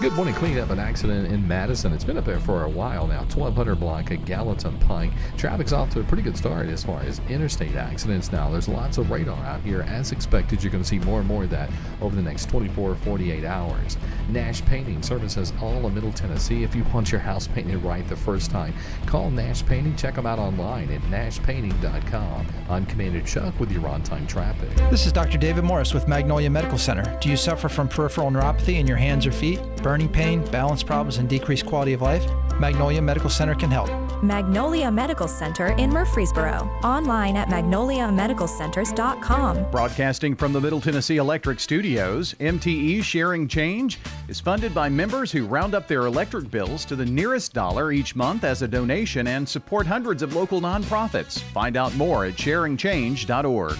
Good morning. Cleaning up an accident in Madison. It's been up there for a while now. 1200 block of Gallatin Pike. Traffic's off to a pretty good start as far as interstate accidents now. There's lots of radar out here. As expected, you're going to see more and more of that over the next 24 48 hours. Nash Painting services all of Middle Tennessee. If you want your house painted right the first time, call Nash Painting. Check them out online at nashpainting.com. I'm Commander Chuck with your on time traffic. This is Dr. David Morris with Magnolia Medical Center. Do you suffer from peripheral neuropathy in your hands or feet, burning pain, balance problems, and decreased quality of life? Magnolia Medical Center can help. Magnolia Medical Center in Murfreesboro. Online at magnoliamedicalcenters.com. Broadcasting from the Middle Tennessee Electric Studios, MTE Sharing Change is funded by members who round up their electric bills to the nearest dollar each month as a donation and support hundreds of local nonprofits. Find out more at sharingchange.org.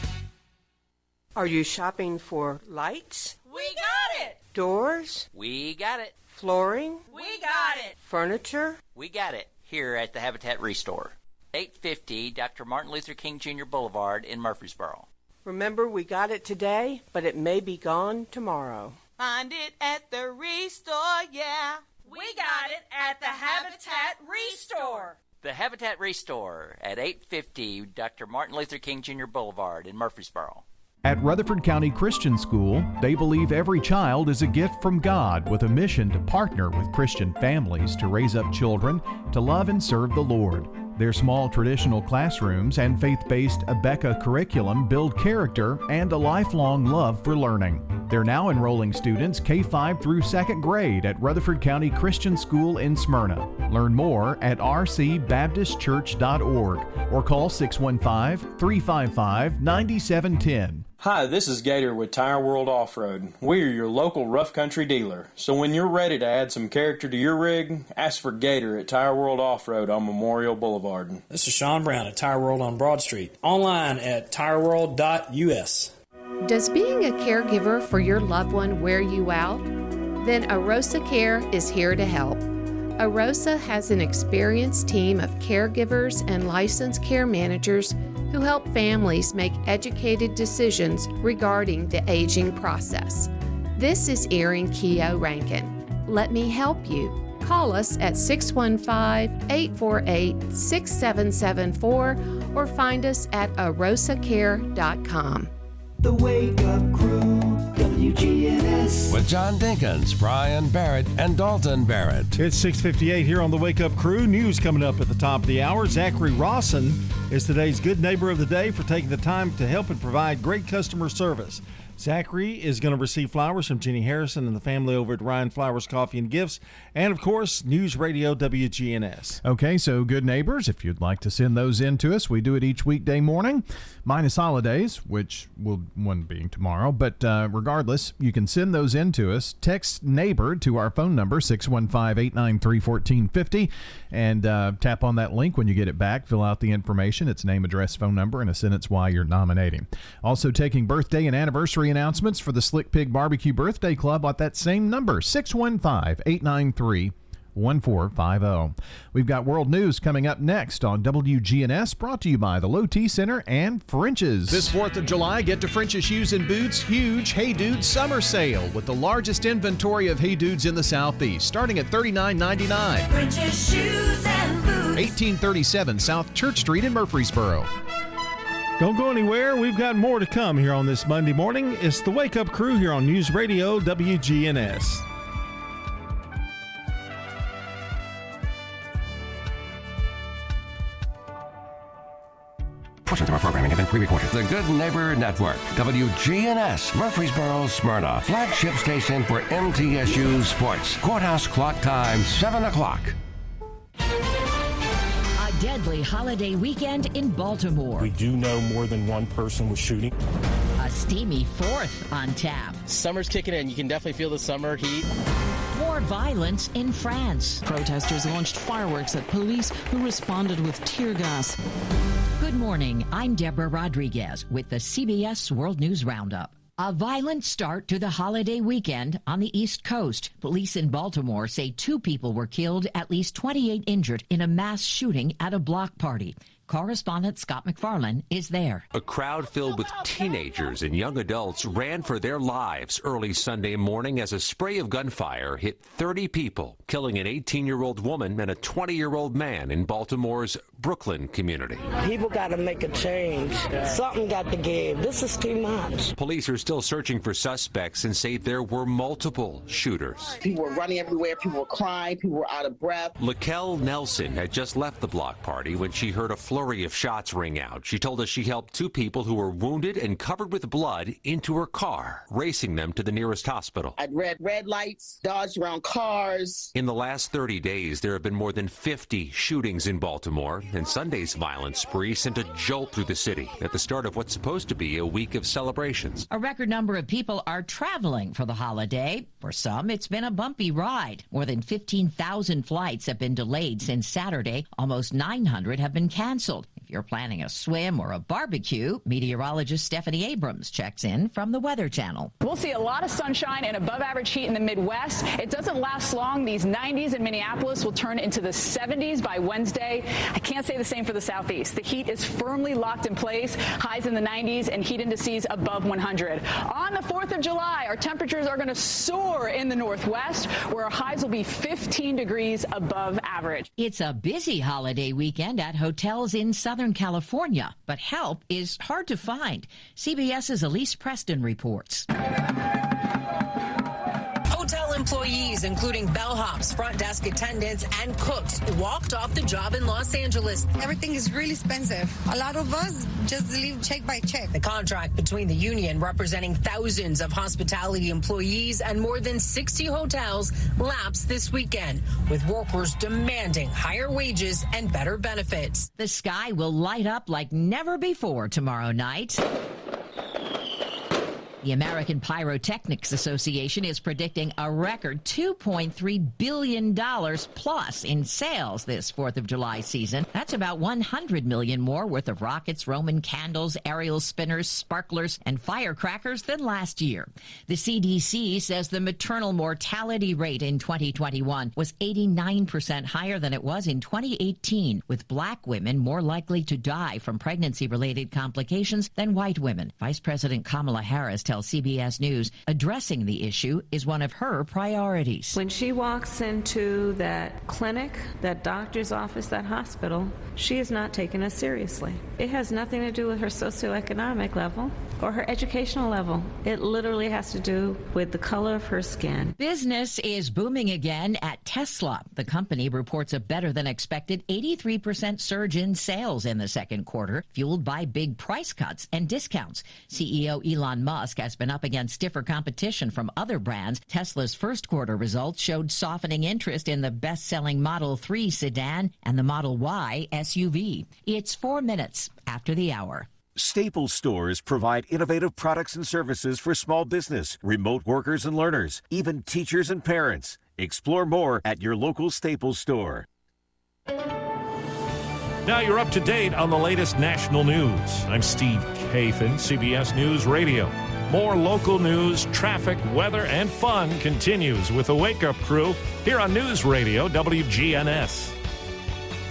Are you shopping for lights, We got it! Doors, We got it. flooring, We got it! furniture? We got it here at the Habitat Restore. 850 Dr. Martin Luther King Jr. Boulevard in Murfreesboro. Remember, we got it today, but it may be gone tomorrow. Find it at the Restore, yeah. We got it at the Habitat Restore. The Habitat Restore at 850 Dr. Martin Luther King Jr. Boulevard in Murfreesboro. At Rutherford County Christian School, they believe every child is a gift from God with a mission to partner with Christian families to raise up children to love and serve the Lord. Their small traditional classrooms and faith based Abeka curriculum build character and a lifelong love for learning. They're now enrolling students K 5 through 2nd grade at Rutherford County Christian School in Smyrna. Learn more at rcbaptistchurch.org or call 615 355 9710. Hi, this is Gator with Tire World Off Road. We are your local rough country dealer. So when you're ready to add some character to your rig, ask for Gator at Tire World Off Road on Memorial Boulevard. This is Sean Brown at Tire World on Broad Street. Online at tireworld.us. Does being a caregiver for your loved one wear you out? Then Arosa Care is here to help. Arosa has an experienced team of caregivers and licensed care managers who help families make educated decisions regarding the aging process. This is Erin Keogh Rankin. Let me help you. Call us at 615 848 6774 or find us at arosacare.com. The Wake Up WGNS. With John Dinkins, Brian Barrett, and Dalton Barrett. It's 658 here on the Wake Up Crew. News coming up at the top of the hour. Zachary Rawson is today's good neighbor of the day for taking the time to help and provide great customer service. Zachary is going to receive flowers from Jenny Harrison and the family over at Ryan Flowers Coffee and Gifts, and of course, News Radio WGNS. Okay, so good neighbors, if you'd like to send those in to us, we do it each weekday morning, minus holidays, which will one being tomorrow. But uh, regardless, you can send those in to us. Text neighbor to our phone number 615-893-1450 and uh, tap on that link when you get it back. Fill out the information, its name, address, phone number, and a sentence why you're nominating. Also taking birthday and anniversary announcements for the Slick Pig Barbecue Birthday Club at that same number 615 893 1450. We've got world news coming up next on WGNS, brought to you by the Low T Center and French's. This 4th of July, get to French's Shoes and Boots' huge Hey Dudes summer sale with the largest inventory of Hey Dudes in the Southeast, starting at $39.99. French's Shoes and Boots. 1837 South Church Street in Murfreesboro. Don't go anywhere. We've got more to come here on this Monday morning. It's the Wake Up Crew here on News Radio WGNS. Portions of our programming have been pre-recorded. The Good Neighbor Network, WGNS, Murfreesboro, Smyrna, flagship station for MTSU Sports. Courthouse clock time, 7 o'clock. A deadly holiday weekend in Baltimore. We do know more than one person was shooting. A steamy fourth on tap. Summer's kicking in. You can definitely feel the summer heat. More violence in France. Protesters launched fireworks at police who responded with tear gas. Good morning. I'm Deborah Rodriguez with the CBS World News Roundup. A violent start to the holiday weekend on the East Coast. Police in Baltimore say two people were killed, at least 28 injured in a mass shooting at a block party. Correspondent Scott MacFarlane is there. A crowd filled with teenagers and young adults ran for their lives early Sunday morning as a spray of gunfire hit 30 people, killing an 18 year old woman and a 20 year old man in Baltimore's Brooklyn community. People got to make a change. Something got to give. This is too much. Police are still searching for suspects and say there were multiple shooters. People were running everywhere. People were crying. People were out of breath. Lakel Nelson had just left the block party when she heard a flurry of shots ring out. She told us she helped two people who were wounded and covered with blood into her car, racing them to the nearest hospital. I'd read red lights, dodged around cars. In the last 30 days, there have been more than 50 shootings in Baltimore, and Sunday's violent spree sent a jolt through the city at the start of what's supposed to be a week of celebrations. A record number of people are traveling for the holiday. For some, it's been a bumpy ride. More than 15,000 flights have been delayed since Saturday. Almost 900 have been canceled. You're planning a swim or a barbecue, meteorologist Stephanie Abrams checks in from the Weather Channel. We'll see a lot of sunshine and above average heat in the Midwest. It doesn't last long. These 90s in Minneapolis will turn into the 70s by Wednesday. I can't say the same for the Southeast. The heat is firmly locked in place, highs in the 90s and heat indices above 100. On the 4th of July, our temperatures are going to soar in the Northwest, where our highs will be 15 degrees above average. It's a busy holiday weekend at hotels in Southern California, but help is hard to find. CBS's Elise Preston reports. Hotel employees, including bellhops, front desk attendants, and cooks, walked off the job in Los Angeles. Everything is really expensive. A lot of us just leave check by check. The contract between the union representing thousands of hospitality employees and more than 60 hotels lapsed this weekend, with workers demanding higher wages and better benefits. The sky will light up like never before tomorrow night. The American Pyrotechnics Association is predicting a record $2.3 billion plus in sales this 4th of July season. That's about 100 million more worth of rockets, Roman candles, aerial spinners, sparklers, and firecrackers than last year. The CDC says the maternal mortality rate in 2021 was 89% higher than it was in 2018, with black women more likely to die from pregnancy related complications than white women. Vice President Kamala Harris tells CBS News addressing the issue is one of her priorities. When she walks into that clinic, that doctor's office, that hospital, she is not taken as seriously. It has nothing to do with her socioeconomic level or her educational level. It literally has to do with the color of her skin. Business is booming again at Tesla. The company reports a better than expected 83% surge in sales in the second quarter, fueled by big price cuts and discounts. CEO Elon Musk has been up against stiffer competition from other brands. Tesla's first quarter results showed softening interest in the best selling Model 3 sedan and the Model Y SUV. It's four minutes after the hour. Staples stores provide innovative products and services for small business, remote workers and learners, even teachers and parents. Explore more at your local Staples store. Now you're up to date on the latest national news. I'm Steve Kathan, CBS News Radio. More local news, traffic, weather, and fun continues with the Wake Up Crew here on News Radio WGNS.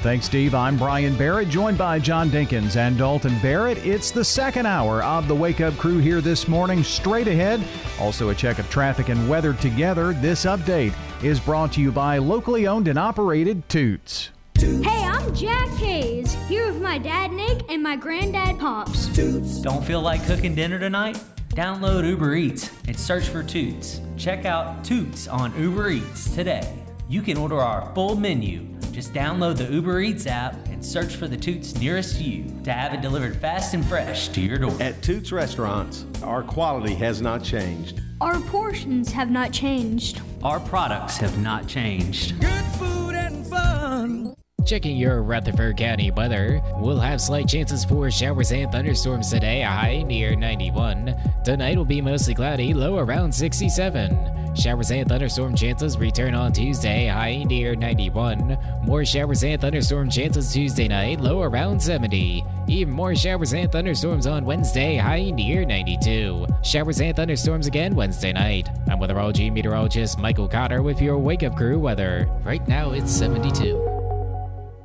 Thanks, Steve. I'm Brian Barrett, joined by John Dinkins and Dalton Barrett. It's the second hour of the Wake Up Crew here this morning. Straight ahead, also a check of traffic and weather together. This update is brought to you by locally owned and operated Toots. Hey, I'm Jack Hayes, here with my dad Nick and my granddad Pops. Toots. Don't feel like cooking dinner tonight? Download Uber Eats and search for Toots. Check out Toots on Uber Eats today. You can order our full menu. Just download the Uber Eats app and search for the Toots nearest you to have it delivered fast and fresh to your door. At Toots Restaurants, our quality has not changed. Our portions have not changed. Our products have not changed. Good food and fun. Checking your Rutherford County weather, we'll have slight chances for showers and thunderstorms today, high near 91. Tonight will be mostly cloudy, low around 67. Showers and thunderstorm chances return on Tuesday, high near 91. More showers and thunderstorm chances Tuesday night, low around 70. Even more showers and thunderstorms on Wednesday, high near 92. Showers and thunderstorms again Wednesday night. I'm weatherology meteorologist Michael Cotter with your Wake Up Crew weather. Right now it's 72.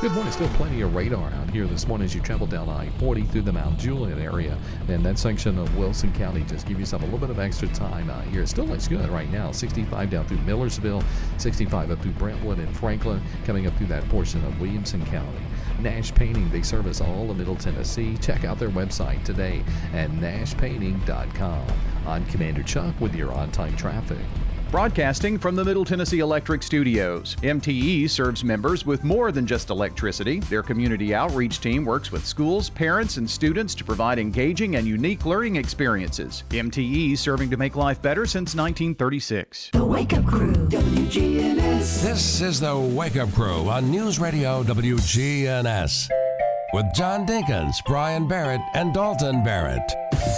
Good morning. Still plenty of radar out here this morning as you travel down I-40 through the Mount Juliet area. And that section of Wilson County, just give yourself a little bit of extra time out here. It still looks good right now. 65 down through Millersville, 65 up through Brentwood and Franklin, coming up through that portion of Williamson County. Nash Painting, they service all of Middle Tennessee. Check out their website today at nashpainting.com. I'm Commander Chuck with your on-time traffic. Broadcasting from the Middle Tennessee Electric Studios. MTE serves members with more than just electricity. Their community outreach team works with schools, parents, and students to provide engaging and unique learning experiences. MTE serving to make life better since 1936. The Wake Up Crew, WGNS. This is the Wake Up Crew on News Radio WGNS. With John Dinkins, Brian Barrett, and Dalton Barrett.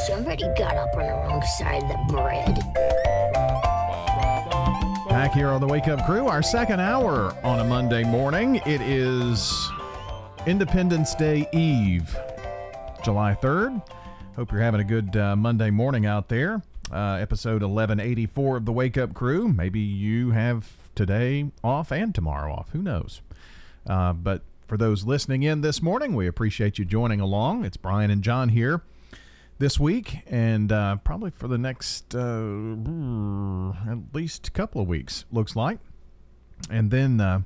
Somebody got up on the wrong side of the bread. Back here on the Wake Up Crew, our second hour on a Monday morning. It is Independence Day Eve, July 3rd. Hope you're having a good uh, Monday morning out there. Uh, episode 1184 of the Wake Up Crew. Maybe you have today off and tomorrow off. Who knows? Uh, but for those listening in this morning, we appreciate you joining along. It's Brian and John here this week and uh, probably for the next uh, at least couple of weeks, looks like. And then, uh,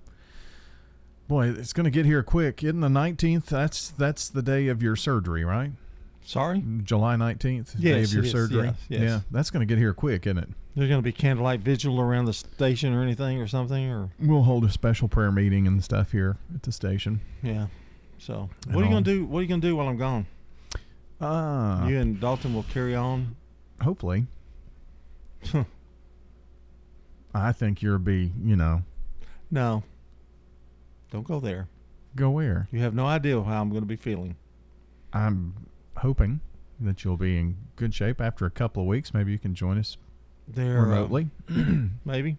boy, it's going to get here quick. Isn't the 19th? That's that's the day of your surgery, right? Sorry? July 19th, yes, day of your is. surgery. Yes, yes. Yeah, that's going to get here quick, isn't it? There's going to be candlelight vigil around the station or anything or something or We'll hold a special prayer meeting and stuff here at the station. yeah. So what are you going to do? What are you going to do while I'm gone? Uh, you and Dalton will carry on. hopefully. I think you'll be, you know, No. Don't go there. go where? You have no idea how I'm going to be feeling. I'm hoping that you'll be in good shape after a couple of weeks. Maybe you can join us There, uh, remotely. maybe.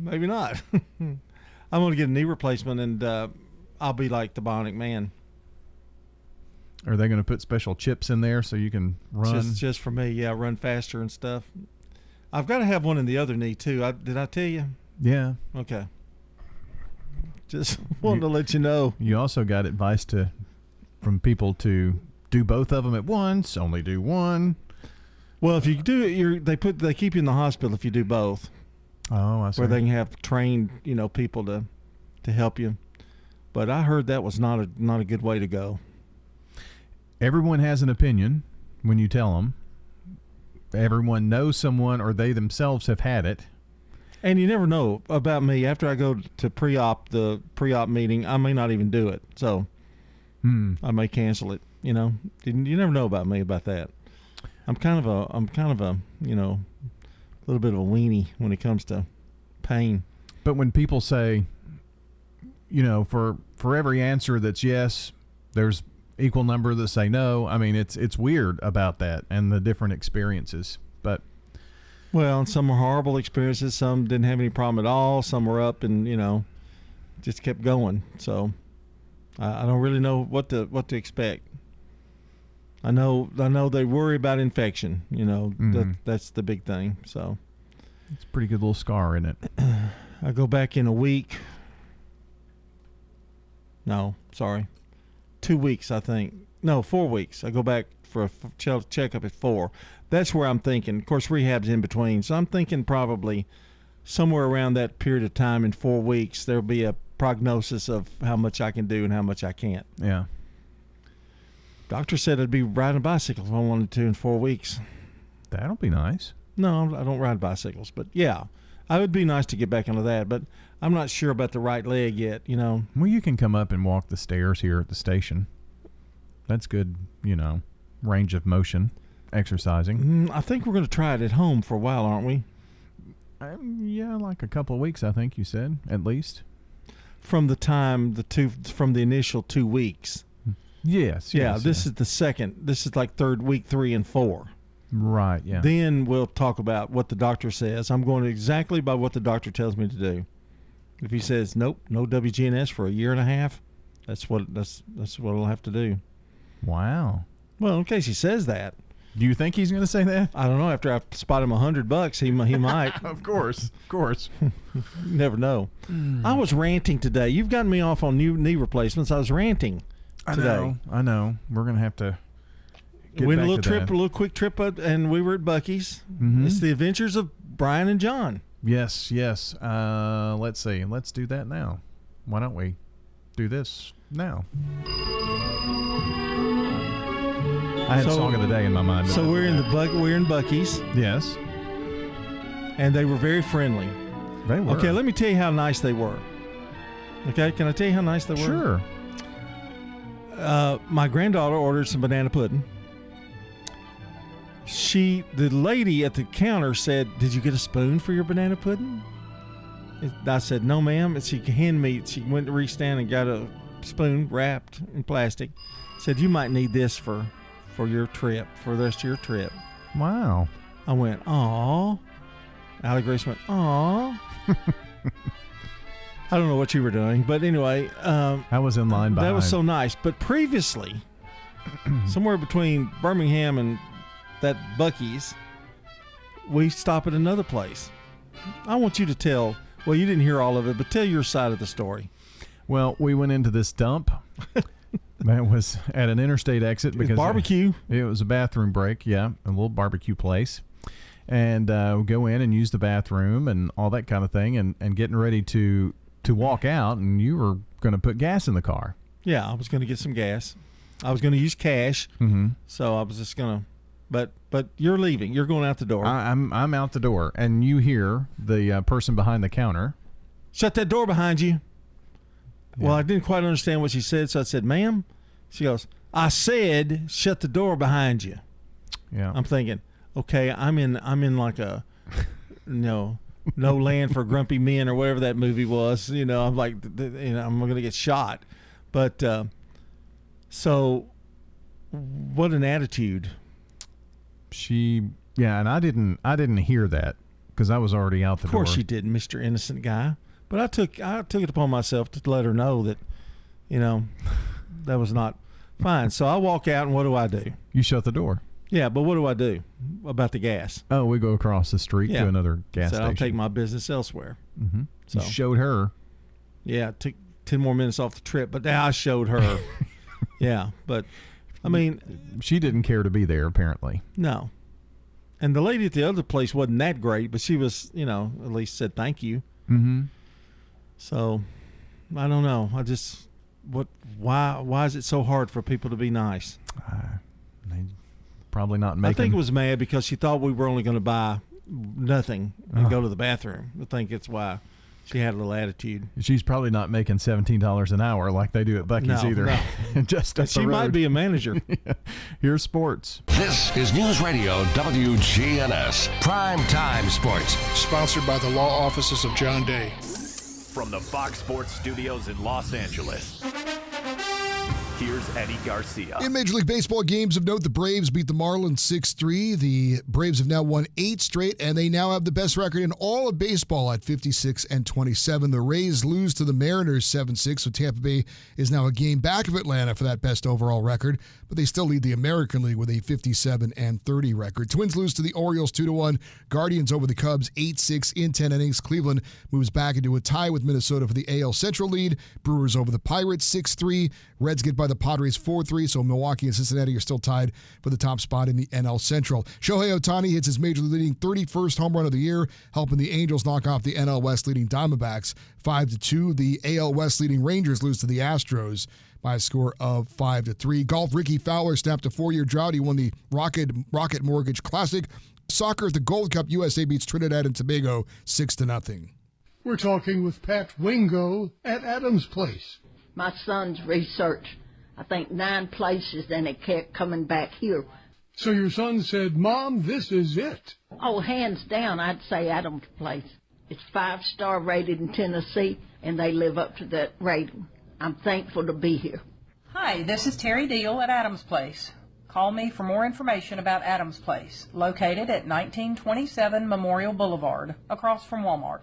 Maybe not. I'm going to get a knee replacement and uh, I'll be like the Bionic Man. Are they going to put special chips in there so you can run? Just just for me, yeah, run faster and stuff. I've got to have one in the other knee too. I, did I tell you? yeah. Okay. Just wanted to let you know. You also got advice to from people to do both of them at once. Only do one. Well, if you do it, you're they put they keep you in the hospital if you do both, Oh, I see. where they can have trained you know people to to help you. But I heard that was not a not a good way to go. Everyone has an opinion when you tell them. Everyone knows someone or they themselves have had it. And you never know about me. After I go to pre-op, the pre-op meeting, I may not even do it. So Hmm. I may cancel it. You know, you, you never know about me about that. I'm kind of a, I'm kind of a, you know, a little bit of a weenie when it comes to pain. But when people say, you know, for for every answer that's yes, there's equal number that say no. I mean, it's it's weird about that and the different experiences. But Well, and some are horrible experiences. Some didn't have any problem at all. Some were up and you know, just kept going. So I, I don't really know what to what to expect. I know I know they worry about infection. You know that Mhm. that's the big thing. So it's a pretty good little scar in it. I go back in a week. No, sorry, two weeks. I think no, four weeks. I go back for a f- checkup at four. That's where I'm thinking. Of course, rehab's in between, so I'm thinking probably somewhere around that period of time in four weeks there'll be a prognosis of how much I can do and how much I can't. Yeah. Doctor said I'd be riding a bicycle if I wanted to in four weeks. That'll be nice. No, I don't ride bicycles, but yeah, I would be nice to get back into that. But I'm not sure about the right leg yet. You know, Well, you can come up and walk the stairs here at the station. That's good, you know, range of motion exercising. Mm, I think we're going to try it at home for a while, aren't we? Um, yeah, like a couple of weeks, I think you said, at least. From the time the two from the initial two weeks. Yes. Yeah, yes, this yeah. is the second. This is like third week three and four. Right, yeah. Then we'll talk about what the doctor says. I'm going exactly by what the doctor tells me to do. If he says nope, no WGNS for a year and a half, That's what that's that's what I'll have to do. Wow. Well, in case he says that. Do you think he's going to say that? I don't know. After I spot him a hundred bucks, he he might. of course, of course. you never know. I was ranting today. You've gotten me off on new knee replacements. I was ranting I today. know. I know. We're going to have to. Get went a little trip, that. a little quick trip, up, and we were at Buc-ee's. Mhm. It's the adventures of Brian and John. Yes, yes. Uh, let's see. Let's do that now. Why don't we do this now? I had So- song of the day in my mind. So we're in the Buck. We're in Buc-ee's. Yes. And they were very friendly. They were. Okay, let me tell you how nice they were. Okay, can I tell you how nice they were? Sure. Uh, my granddaughter ordered some banana pudding. She, the lady at the counter said, "Did you get a spoon for your banana pudding?" I said, "No, ma'am." And she handed me. She went to reach down and got a spoon wrapped in plastic. Said, "You might need this for, for your trip, for the rest of your trip." Wow. I went, "Aw." Allie Grace went, "Aw." I don't know what you were doing, but anyway, um, I was in line by that was so nice. But previously, somewhere between Birmingham and that Buc-ee's, we stop at another place. I want you to tell. Well, you didn't hear all of it, but tell your side of the story. Well, we went into this dump. that was at an interstate exit because barbecue. It was a bathroom break. Yeah, a little barbecue place, and uh, we go in and use the bathroom and all that kind of thing, and and getting ready to to walk out, and you were going to put gas in the car. Yeah, I was going to get some gas. I was going to use cash, Mhm. so I was just going to. But but you're leaving. You're going out the door. I, I'm I'm out the door, and you hear the uh, person behind the counter. Shut that door behind you. Well, I didn't quite understand what she said, so I said, "Ma'am." She goes, "I said shut the door behind you." Yeah. I'm thinking, okay, I'm in I'm in like a no no land for grumpy men or whatever that movie was. You know, I'm like, you know, I'm gonna get shot. But uh, so, what an attitude. She yeah, and I didn't I didn't hear that because I was already out the Of course door. you didn't, Mister Innocent Guy. But I took I took it upon myself to let her know that, you know, that was not fine. So I walk out, and what do I do? You shut the door. Yeah, but what do I do about the gas? Oh, we go across the street Yeah. to another gas so station. I'll take my business elsewhere. hmm So You showed her. Yeah, it took ten more minutes off the trip, but now I showed her. yeah, but I mean, She didn't care to be there apparently. no. And the lady at the other place wasn't that great, but she was, you know, at least said thank you. Mm-hmm. So I don't know. I just what why why is it so hard for people to be nice? Probably not making. I think it was mad because she thought we were only going to buy nothing and Oh. go to the bathroom. I think it's why she had a little attitude. She's probably not making seventeen dollars an hour like they do at Buc-ee's No, either. no. Just And up the she might be a manager. Here's sports. This is News Radio WGNS Prime Time Sports. Sponsored by the law offices of John Day. From the Fox Sports Studios in Los Angeles, here's Eddie Garcia. In Major League Baseball games of note, the Braves beat the Marlins 6 3. The Braves have now won eight straight, and they now have the best record in all of baseball at 56 and 27. The Rays lose to the Mariners 7 6, so Tampa Bay is now a game back of Atlanta for that best overall record, but they still lead the American League with a 57 and 30 record. Twins lose to the Orioles 2 1. Guardians over the Cubs 8 6 in 10 innings. Cleveland moves back into a tie with Minnesota for the AL Central lead. Brewers over the Pirates 6 3. Reds get by the Padres 4 3, so Milwaukee and Cincinnati are still tied for the top spot in the NL Central. Shohei Ohtani hits his major league leading 31st home run of the year, helping the Angels knock off the NL West leading Diamondbacks 5 to 2. The AL West leading Rangers lose to the Astros by a score of 5 to 3. Golf Rickie Fowler snapped a four year drought. He won the Rocket Rocket Mortgage Classic. Soccer at the Gold Cup, USA beats Trinidad and Tobago 6 to nothing. We're talking with Pat Wingo at Adams Place. My son's research, I think nine places, and it kept coming back here. So your son said, Mom, this is it. Oh, hands down, I'd say Adams Place. It's five star rated in Tennessee, and they live up to that rating. I'm thankful to be here. Hi, this is Terry Deal at Adams Place. Call me for more information about Adams Place, located at 1927 Memorial Boulevard, across from Walmart.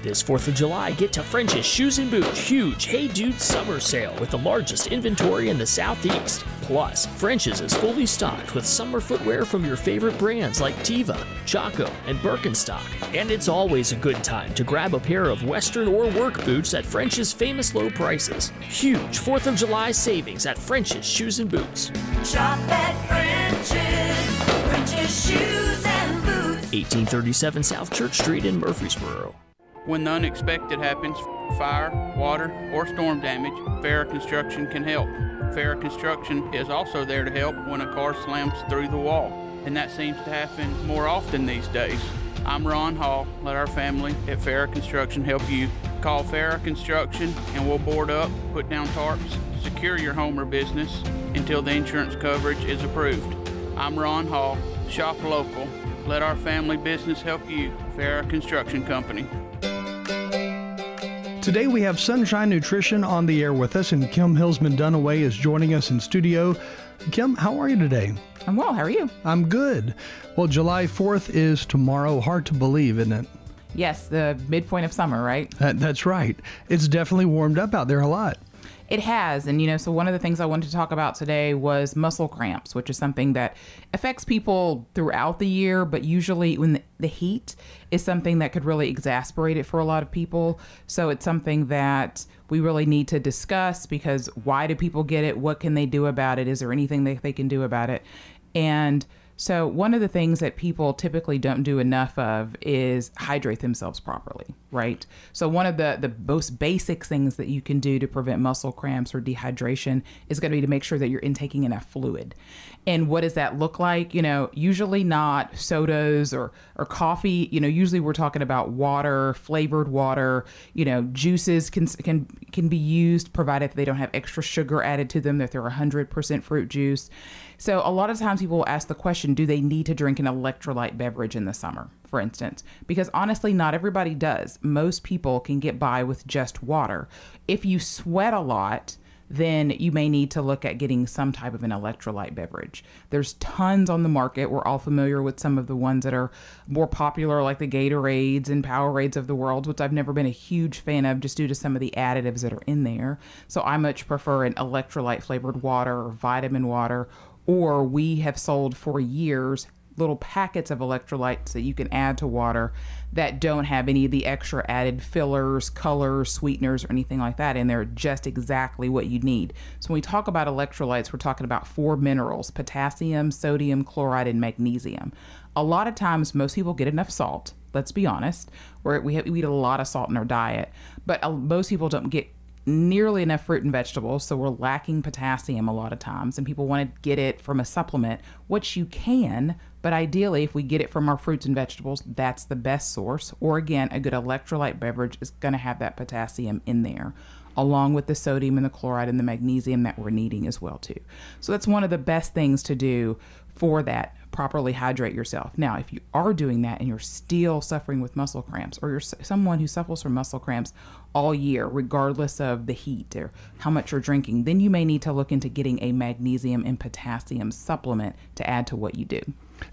This 4th of July, get to French's Shoes and Boots huge Hey Dude summer sale with the largest inventory in the Southeast. Plus, French's is fully stocked with summer footwear from your favorite brands like Teva, Chaco, and Birkenstock. And it's always a good time to grab a pair of Western or work boots at French's famous low prices. Huge 4th of July savings at French's Shoes and Boots. Shop at French's, French's Shoes and Boots. 1837 South Church Street in Murfreesboro. When the unexpected happens, fire, water, or storm damage, Farrah Construction can help. Farrah Construction is also there to help when a car slams through the wall, and that seems to happen more often these days. I'm Ron Hall. Let our family at Farrah Construction help you. Call Farrah Construction and we'll board up, put down tarps, secure your home or business until the insurance coverage is approved. I'm Ron Hall. Shop local. Let our family business help you. Farrah Construction Company. Today we have Sunshine Nutrition on the air with us, and Kim Hillsman Dunaway is joining us in studio. Kim, how are you today? I'm well. How are you? I'm good. Well, July 4th is tomorrow. Hard to believe, isn't it? Yes, the midpoint of summer, right? That, that's right. It's definitely warmed up out there a lot. It has. And, you know, so one of the things I wanted to talk about today was muscle cramps, which is something that affects people throughout the year, but usually when the, the heat is something that could really exasperate it for a lot of people. So it's something that we really need to discuss because why do people get it? What can they do about it? Is there anything that they can do about it? And so, one of the things that people typically don't do enough of is hydrate themselves properly, right? So, one of the, the most basic things that you can do to prevent muscle cramps or dehydration is going to be to make sure that you're intaking enough fluid. And what does that look like? You know, usually not sodas or, or coffee. You know, usually we're talking about water, flavored water. You know, juices can, can, can be used provided they don't have extra sugar added to them, that they're 100% fruit juice. So a lot of times people will ask the question, do they need to drink an electrolyte beverage in the summer, for instance? Because honestly, not everybody does. Most people can get by with just water. If you sweat a lot, then you may need to look at getting some type of an electrolyte beverage. There's tons on the market. We're all familiar with some of the ones that are more popular, like the Gatorades and Powerades of the world, which I've never been a huge fan of just due to some of the additives that are in there. So I much prefer an electrolyte flavored water or vitamin water or we have sold for years little packets of electrolytes that you can add to water that don't have any of the extra added fillers, colors, sweeteners, or anything like that. And they're just exactly what you need. So when we talk about electrolytes, we're talking about four minerals potassium, sodium, chloride, and magnesium. A lot of times, most people get enough salt. Let's be honest. We, have, we eat a lot of salt in our diet, but uh, most people don't get nearly enough fruit and vegetables, so we're lacking potassium a lot of times, and people want to get it from a supplement, which you can, but ideally, if we get it from our fruits and vegetables, that's the best source. Or again, a good electrolyte beverage is going to have that potassium in there along with the sodium and the chloride and the magnesium that we're needing as well too. So that's one of the best things to do for that properly hydrate yourself. Now, if you are doing that and you're still suffering with muscle cramps or you're someone who suffers from muscle cramps all year regardless of the heat or how much you're drinking, then you may need to look into getting a magnesium and potassium supplement to add to what you do.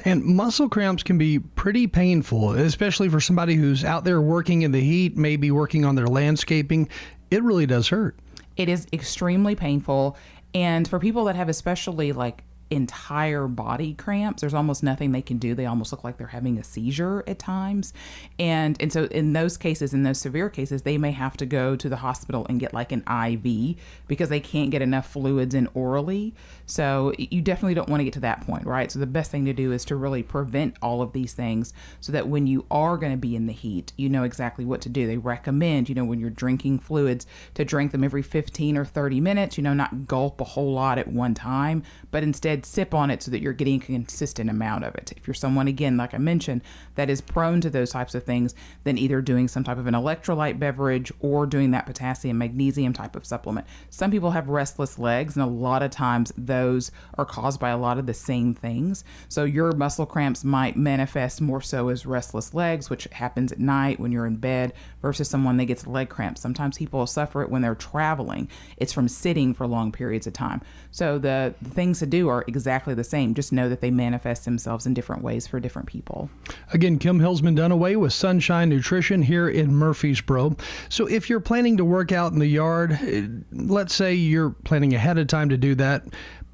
And muscle cramps can be pretty painful, especially for somebody who's out there working in the heat, maybe working on their landscaping. It really does hurt. It is extremely painful. And for people that have especially like entire body cramps. There's almost nothing they can do. They almost look like they're having a seizure at times. And and so in those cases, in those severe cases, they may have to go to the hospital and get like an IV because they can't get enough fluids in orally. So you definitely don't want to get to that point, right? So the best thing to do is to really prevent all of these things so that when you are going to be in the heat, you know exactly what to do. They recommend, you know, when you're drinking fluids to drink them every 15 or 30 minutes, you know, not gulp a whole lot at one time, but instead sip on it so that you're getting a consistent amount of it. If you're someone, again, like I mentioned, that is prone to those types of things, then either doing some type of an electrolyte beverage or doing that potassium, magnesium type of supplement. Some people have restless legs, and a lot of times those are caused by a lot of the same things. So your muscle cramps might manifest more so as restless legs, which happens at night when you're in bed, versus someone that gets leg cramps. Sometimes people suffer it when they're traveling. It's from sitting for long periods of time. So the, the things to do are exactly the same. Just know that they manifest themselves in different ways for different people. Again, Kim Hillsman Dunaway with Sunshine Nutrition here in Murfreesboro. So if you're planning to work out in the yard, eh, let's say you're planning ahead of time to do that,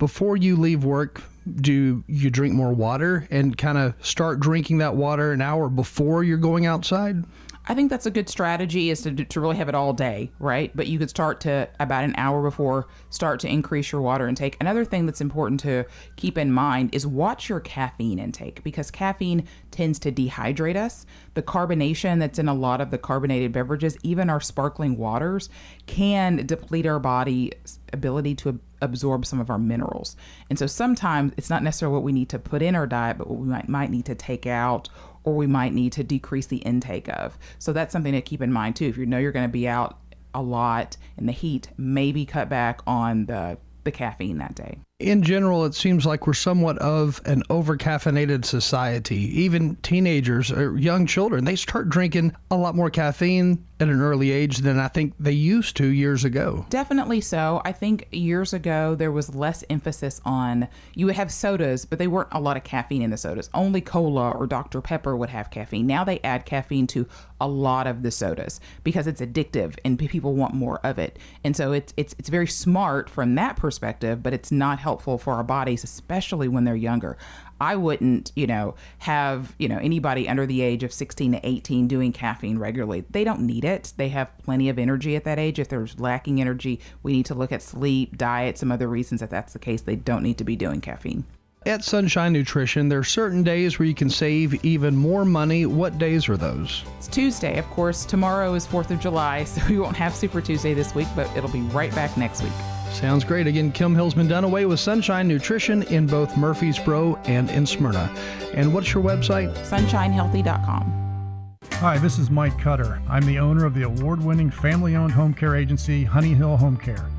before you leave work, do you drink more water and kind of start drinking that water an hour before you're going outside? I think that's a good strategy is to, to really have it all day, right? But you could start to about an hour before start to increase your water intake. Another thing that's important to keep in mind is watch your caffeine intake because caffeine tends to dehydrate us. The carbonation that's in a lot of the carbonated beverages, even our sparkling waters, can deplete our body's ability to absorb some of our minerals. And so sometimes it's not necessarily what we need to put in our diet, but what we might, might need to take out or we might need to decrease the intake of. So that's something to keep in mind too. If you know you're going to be out a lot in the heat, maybe cut back on the the caffeine that day. In general, it seems like we're somewhat of an overcaffeinated society. Even teenagers or young children, they start drinking a lot more caffeine at an early age than I think they used to years ago. Definitely so. I think years ago there was less emphasis on you would have sodas, but they weren't a lot of caffeine in the sodas. Only cola or Dr. Pepper would have caffeine. Now they add caffeine to a lot of the sodas because it's addictive and people want more of it. And so it's it's it's very smart from that perspective, but it's not helpful for our bodies, especially when they're younger. I wouldn't, you know, have, you know, anybody under the age of 16 to 18 doing caffeine regularly. They don't need it. They have plenty of energy at that age. If there's lacking energy, we need to look at sleep, diet, some other reasons that that's the case. They don't need to be doing caffeine. At Sunshine Nutrition, there are certain days where you can save even more money. What days are those? It's Tuesday, of course. Tomorrow is 4th of July, so we won't have Super Tuesday this week, but it'll be right back next week. Sounds great. Again, Kim Hillsman Dunaway with Sunshine Nutrition in both Murfreesboro and in Smyrna. And what's your website? SunshineHealthy.com. Hi, this is Mike Cutter. I'm the owner of the award winning family owned home care agency, Honey Hill Home Care.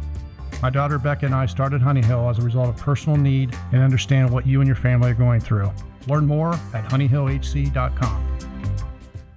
My daughter Becca and I started Honey Hill as a result of personal need and understand what you and your family are going through. Learn more at honeyhillhc.com.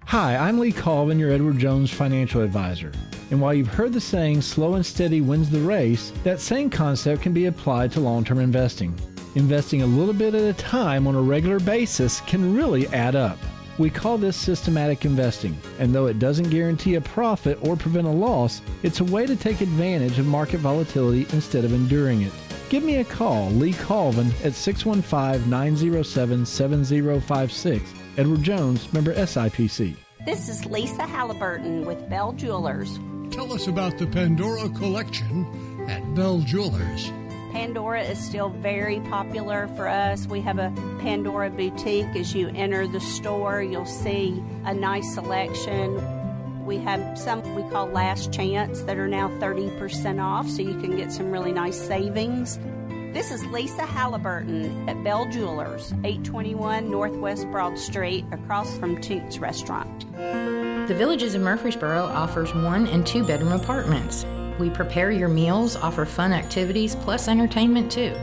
Hi, I'm Lee Colvin, your Edward Jones financial advisor. And while you've heard the saying, slow and steady wins the race, that same concept can be applied to long term investing. Investing a little bit at a time on a regular basis can really add up. We call this systematic investing, and though it doesn't guarantee a profit or prevent a loss, it's a way to take advantage of market volatility instead of enduring it. Give me a call, Lee Colvin, at 615 907 7056. Edward Jones, member SIPC. This is Lisa Halliburton with Bell Jewelers. Tell us about the Pandora collection at Bell Jewelers. Pandora is still very popular for us. We have a Pandora boutique. As you enter the store, you'll see a nice selection. We have some we call last chance that are now 30% off, so you can get some really nice savings. This is Lisa Halliburton at Bell Jewelers, 821 Northwest Broad Street, across from Toots Restaurant. The Villages of Murfreesboro offers one and two bedroom apartments. We prepare your meals, offer fun activities, plus entertainment too.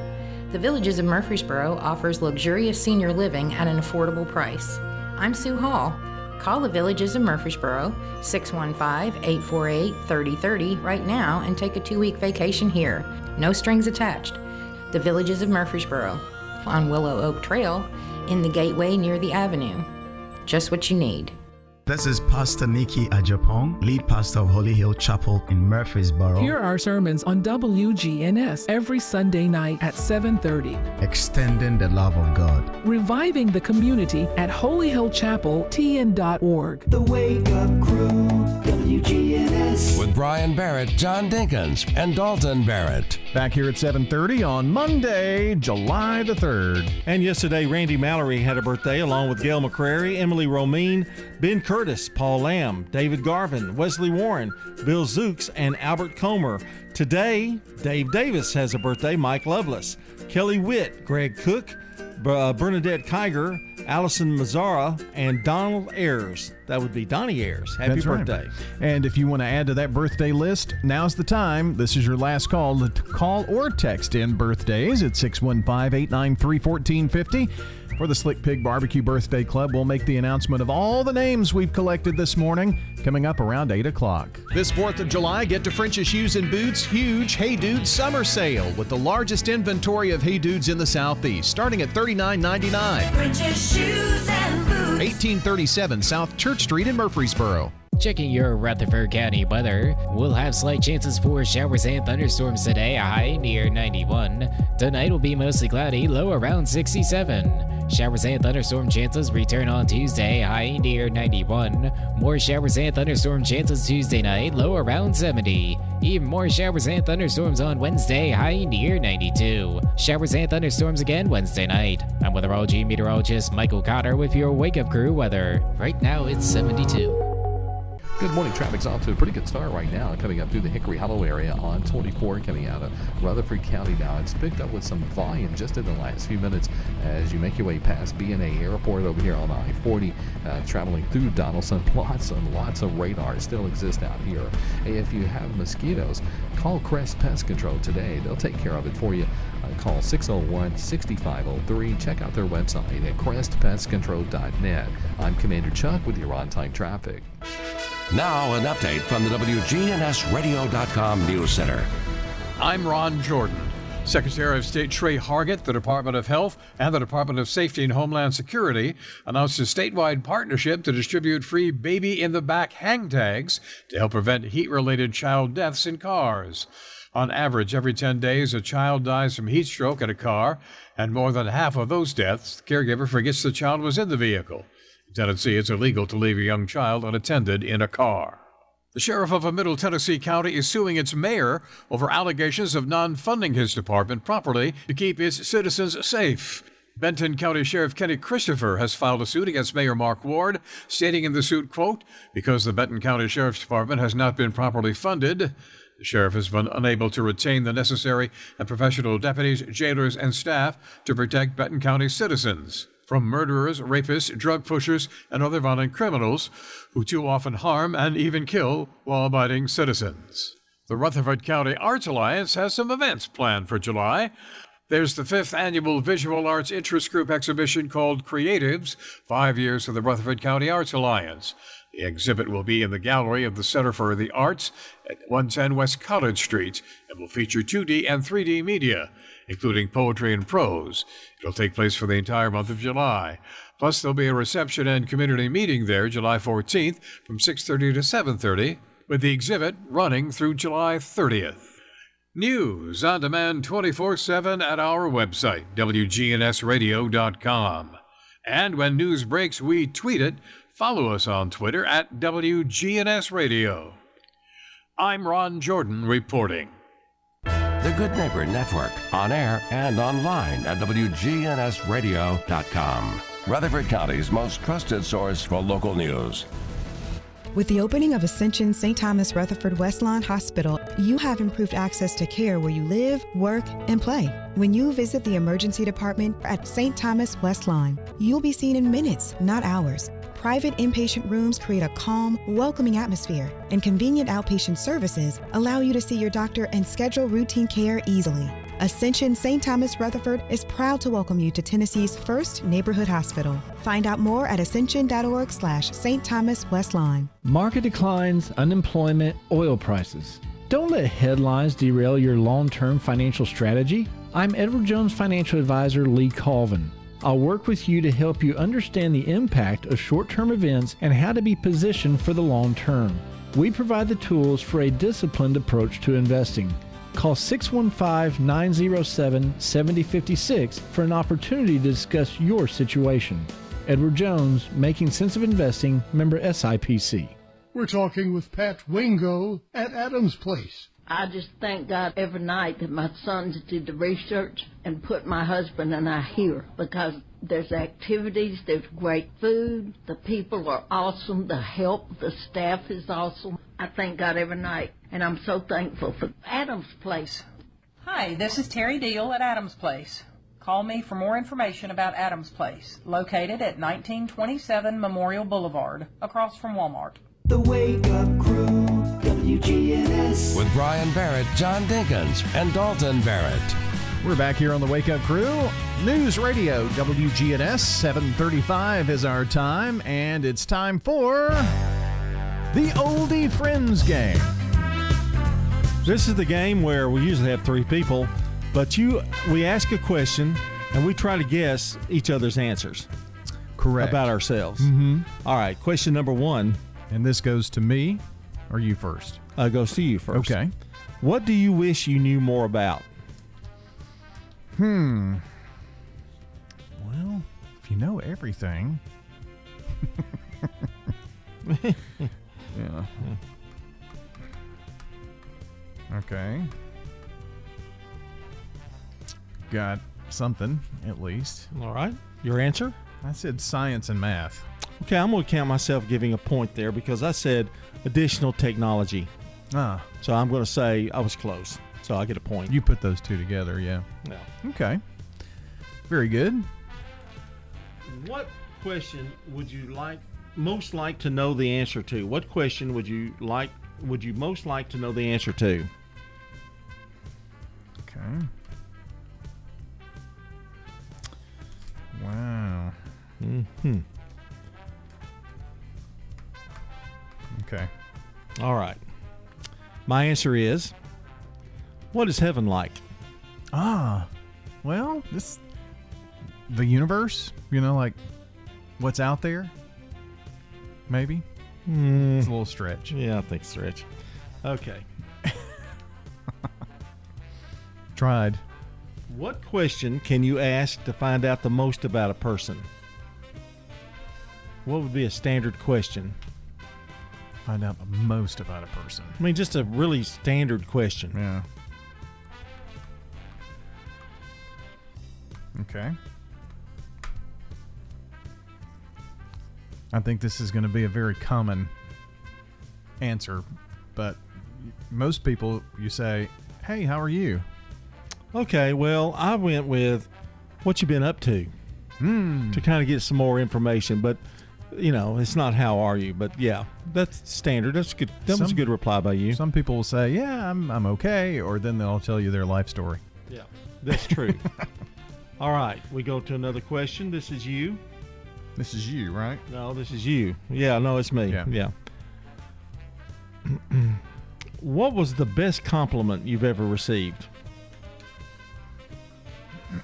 The Villages of Murfreesboro offers luxurious senior living at an affordable price. I'm Sue Hall. Call the Villages of Murfreesboro 615 848 3030 right now and take a two week vacation here. No strings attached. The Villages of Murfreesboro on Willow Oak Trail in the gateway near the avenue. Just what you need. This is Pastor Nikki Ajapong, lead pastor of Holy Hill Chapel in Murfreesboro. Here are sermons on WGNS every Sunday night at 7:30. Extending the love of God. Reviving the community at Holy Hill Chapel TN.org. The Wake Up Crew, WGNS. With Brian Barrett, John Dinkins, and Dalton Barrett. Back here at 7:30 on Monday, July the 3rd. And yesterday, Randy Mallory had a birthday along with Gail McCrary, Emily Romine, Ben Curtis, Paul Lamb, David Garvin, Wesley Warren, Bill Zooks, and Albert Comer. Today, Dave Davis has a birthday, Mike Lovelace, Kelly Witt, Greg Cook, uh, Bernadette Kiger, Allison Mazzara, and Donald Ayers. That would be Donnie Ayers. Happy That's right. birthday. And if you want to add to that birthday list, now's the time. This is your last call to call or text in birthdays at 615 893 1450. For the Slick Pig Barbecue Birthday Club, we'll make the announcement of all the names we've collected this morning coming up around 8 o'clock. This 4th of July, get to French's Shoes and Boots' huge Hey Dude summer sale with the largest inventory of Hey Dudes in the Southeast, starting at $39.99. French's Shoes and Boots. 1837 South Church Street in Murfreesboro. Checking your Rutherford County weather. We'll have slight chances for showers and thunderstorms today, high near 91. Tonight will be mostly cloudy, low around 67. Showers and thunderstorm chances return on Tuesday, high near 91. More showers and thunderstorm chances Tuesday night, low around 70. Even more showers and thunderstorms on Wednesday, high near 92. Showers and thunderstorms again Wednesday night. I'm weatherology meteorologist Michael Cotter with your wake up crew weather. Right now it's 72. Good morning. Traffic's off to a pretty good start right now, coming up through the Hickory Hollow area on 24, coming out of Rutherford County now. It's picked up with some volume just in the last few minutes as you make your way past BNA Airport over here on I-40, uh, traveling through Donaldson. Lots and lots of radar still exist out here. If you have mosquitoes, call Crest Pest Control today. They'll take care of it for you. Uh, call 601-6503. Check out their website at crestpestcontrol.net. I'm Commander Chuck with your on-time traffic. Now, an update from the WGNSradio.com News Center. I'm Ron Jordan. Secretary of State Tre Hargett, the Department of Health, and the Department of Safety and Homeland Security announced a statewide partnership to distribute free baby in the back hang tags to help prevent heat related child deaths in cars. On average, every 10 days, a child dies from heat stroke in a car, and more than half of those deaths, the caregiver forgets the child was in the vehicle. Tennessee, it's illegal to leave a young child unattended in a car. The sheriff of a Middle Tennessee county is suing its mayor over allegations of non funding his department properly to keep its citizens safe. Benton County Sheriff Kenny Christopher has filed a suit against Mayor Mark Ward, stating in the suit, quote, because the Benton County Sheriff's Department has not been properly funded, the sheriff has been unable to retain the necessary and professional deputies, jailers, and staff to protect Benton County citizens from murderers, rapists, drug pushers, and other violent criminals who too often harm and even kill law abiding citizens. The Rutherford County Arts Alliance has some events planned for July. There's the fifth annual Visual Arts Interest Group exhibition called Creatives Five Years of the Rutherford County Arts Alliance. The exhibit will be in the gallery of the Center for the Arts at 110 West College Street and will feature 2D and 3D media, including poetry and prose. It'll take place for the entire month of July. Plus, there'll be a reception and community meeting there July 14th from 6:30 to 7:30, with the exhibit running through July 30th. News on demand 24/7 at our website wgnsradio.com. And when news breaks, we tweet it. Follow us on Twitter at WGNSradio. I'm Ron Jordan reporting. The Good Neighbor Network, on air and online at WGNSradio.com. Rutherford County's most trusted source for local news. With the opening of Ascension St. Thomas Rutherford Westlawn Hospital, you have improved access to care where you live, work, and play. When you visit the emergency department at St. Thomas Westlawn, you'll be seen in minutes, not hours. Private inpatient rooms create a calm, welcoming atmosphere, and convenient outpatient services allow you to see your doctor and schedule routine care easily. Ascension St. Thomas Rutherford is proud to welcome you to Tennessee's first neighborhood hospital. Find out more at ascension.org slash St. Thomas Westlawn. Market declines, unemployment, oil prices. Don't let headlines derail your long term financial strategy. I'm Edward Jones financial advisor Lee Colvin. I'll work with you to help you understand the impact of short term events and how to be positioned for the long term. We provide the tools for a disciplined approach to investing. Call 615 907 7056 for an opportunity to discuss your situation. Edward Jones, Making Sense of Investing, member SIPC. We're talking with Pat Wingo at Adams Place. I just thank God every night that my sons did the research and put my husband and I here because there's activities, there's great food, the people are awesome, the help, the staff is awesome. I thank God every night, and I'm so thankful for Adams Place. Hi, this is Terry Deal at Adams Place. Call me for more information about Adams Place, located at 1927 Memorial Boulevard, across from Walmart. The Wake Up Crew, WGNS. With Brian Barrett, John Dinkins, and Dalton Barrett. We're back here on the Wake Up Crew. News Radio, WGNS, 735 is our time, and it's time for the Oldie Friends game. This is the game where we usually have three people, but you we ask a question and we try to guess each other's answers. Correct. About ourselves. Mm-hmm. All right, question number one. And this goes to me or you first? Uh, go see you first. Okay. What do you wish you knew more about? Hmm. Well, if you know everything. yeah. Okay. Got something, at least. All right. Your answer? I said science and math. Okay, I'm going to count myself giving a point there because I said additional technology. Ah. So I'm going to say I was close. So I get a point. You put those two together, yeah. Yeah. Okay. Very good. What question would you like most like to know the answer to? What question would you like would you most like to know the answer to? Okay. Wow. Hmm. Okay. All right. My answer is what is heaven like? Ah. Well, this the universe, you know, like what's out there? Maybe. Hmm. It's a little stretch. Yeah, I think stretch. Okay. Tried. What question can you ask to find out the most about a person? What would be a standard question? Find out the most about a person. I mean, just a really standard question. Yeah. Okay. I think this is going to be a very common answer, but most people, you say, "Hey, how are you?" Okay, well, I went with what you been up to Hmm. to kind of get some more information, but you know, it's not how are you, but yeah, that's standard. That's good. That was a good reply by you. Some people will say, "Yeah, I'm I'm okay," or then they'll tell you their life story. Yeah, that's true. All right, we go to another question. This is you. This is you, right? No, this is you. Yeah, no, it's me. Yeah. Yeah. what was the best compliment you've ever received?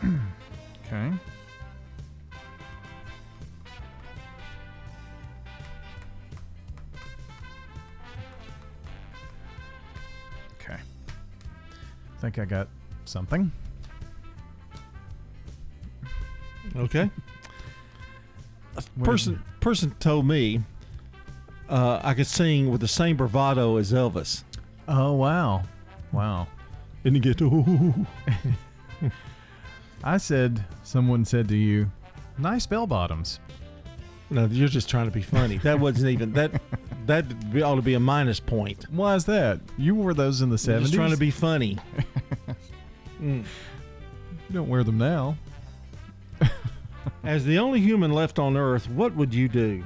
think I got something. Okay. A person person told me uh, I could sing with the same bravado as Elvis. Oh wow, wow! And you get to. I said, someone said to you, "Nice bell bottoms." No, you're just trying to be funny. That wasn't even that. That ought to be a minus point. Why is that? You wore those in the You're seventies. just trying to be funny. Mm. You don't wear them now. As the only human left on Earth, what would you do?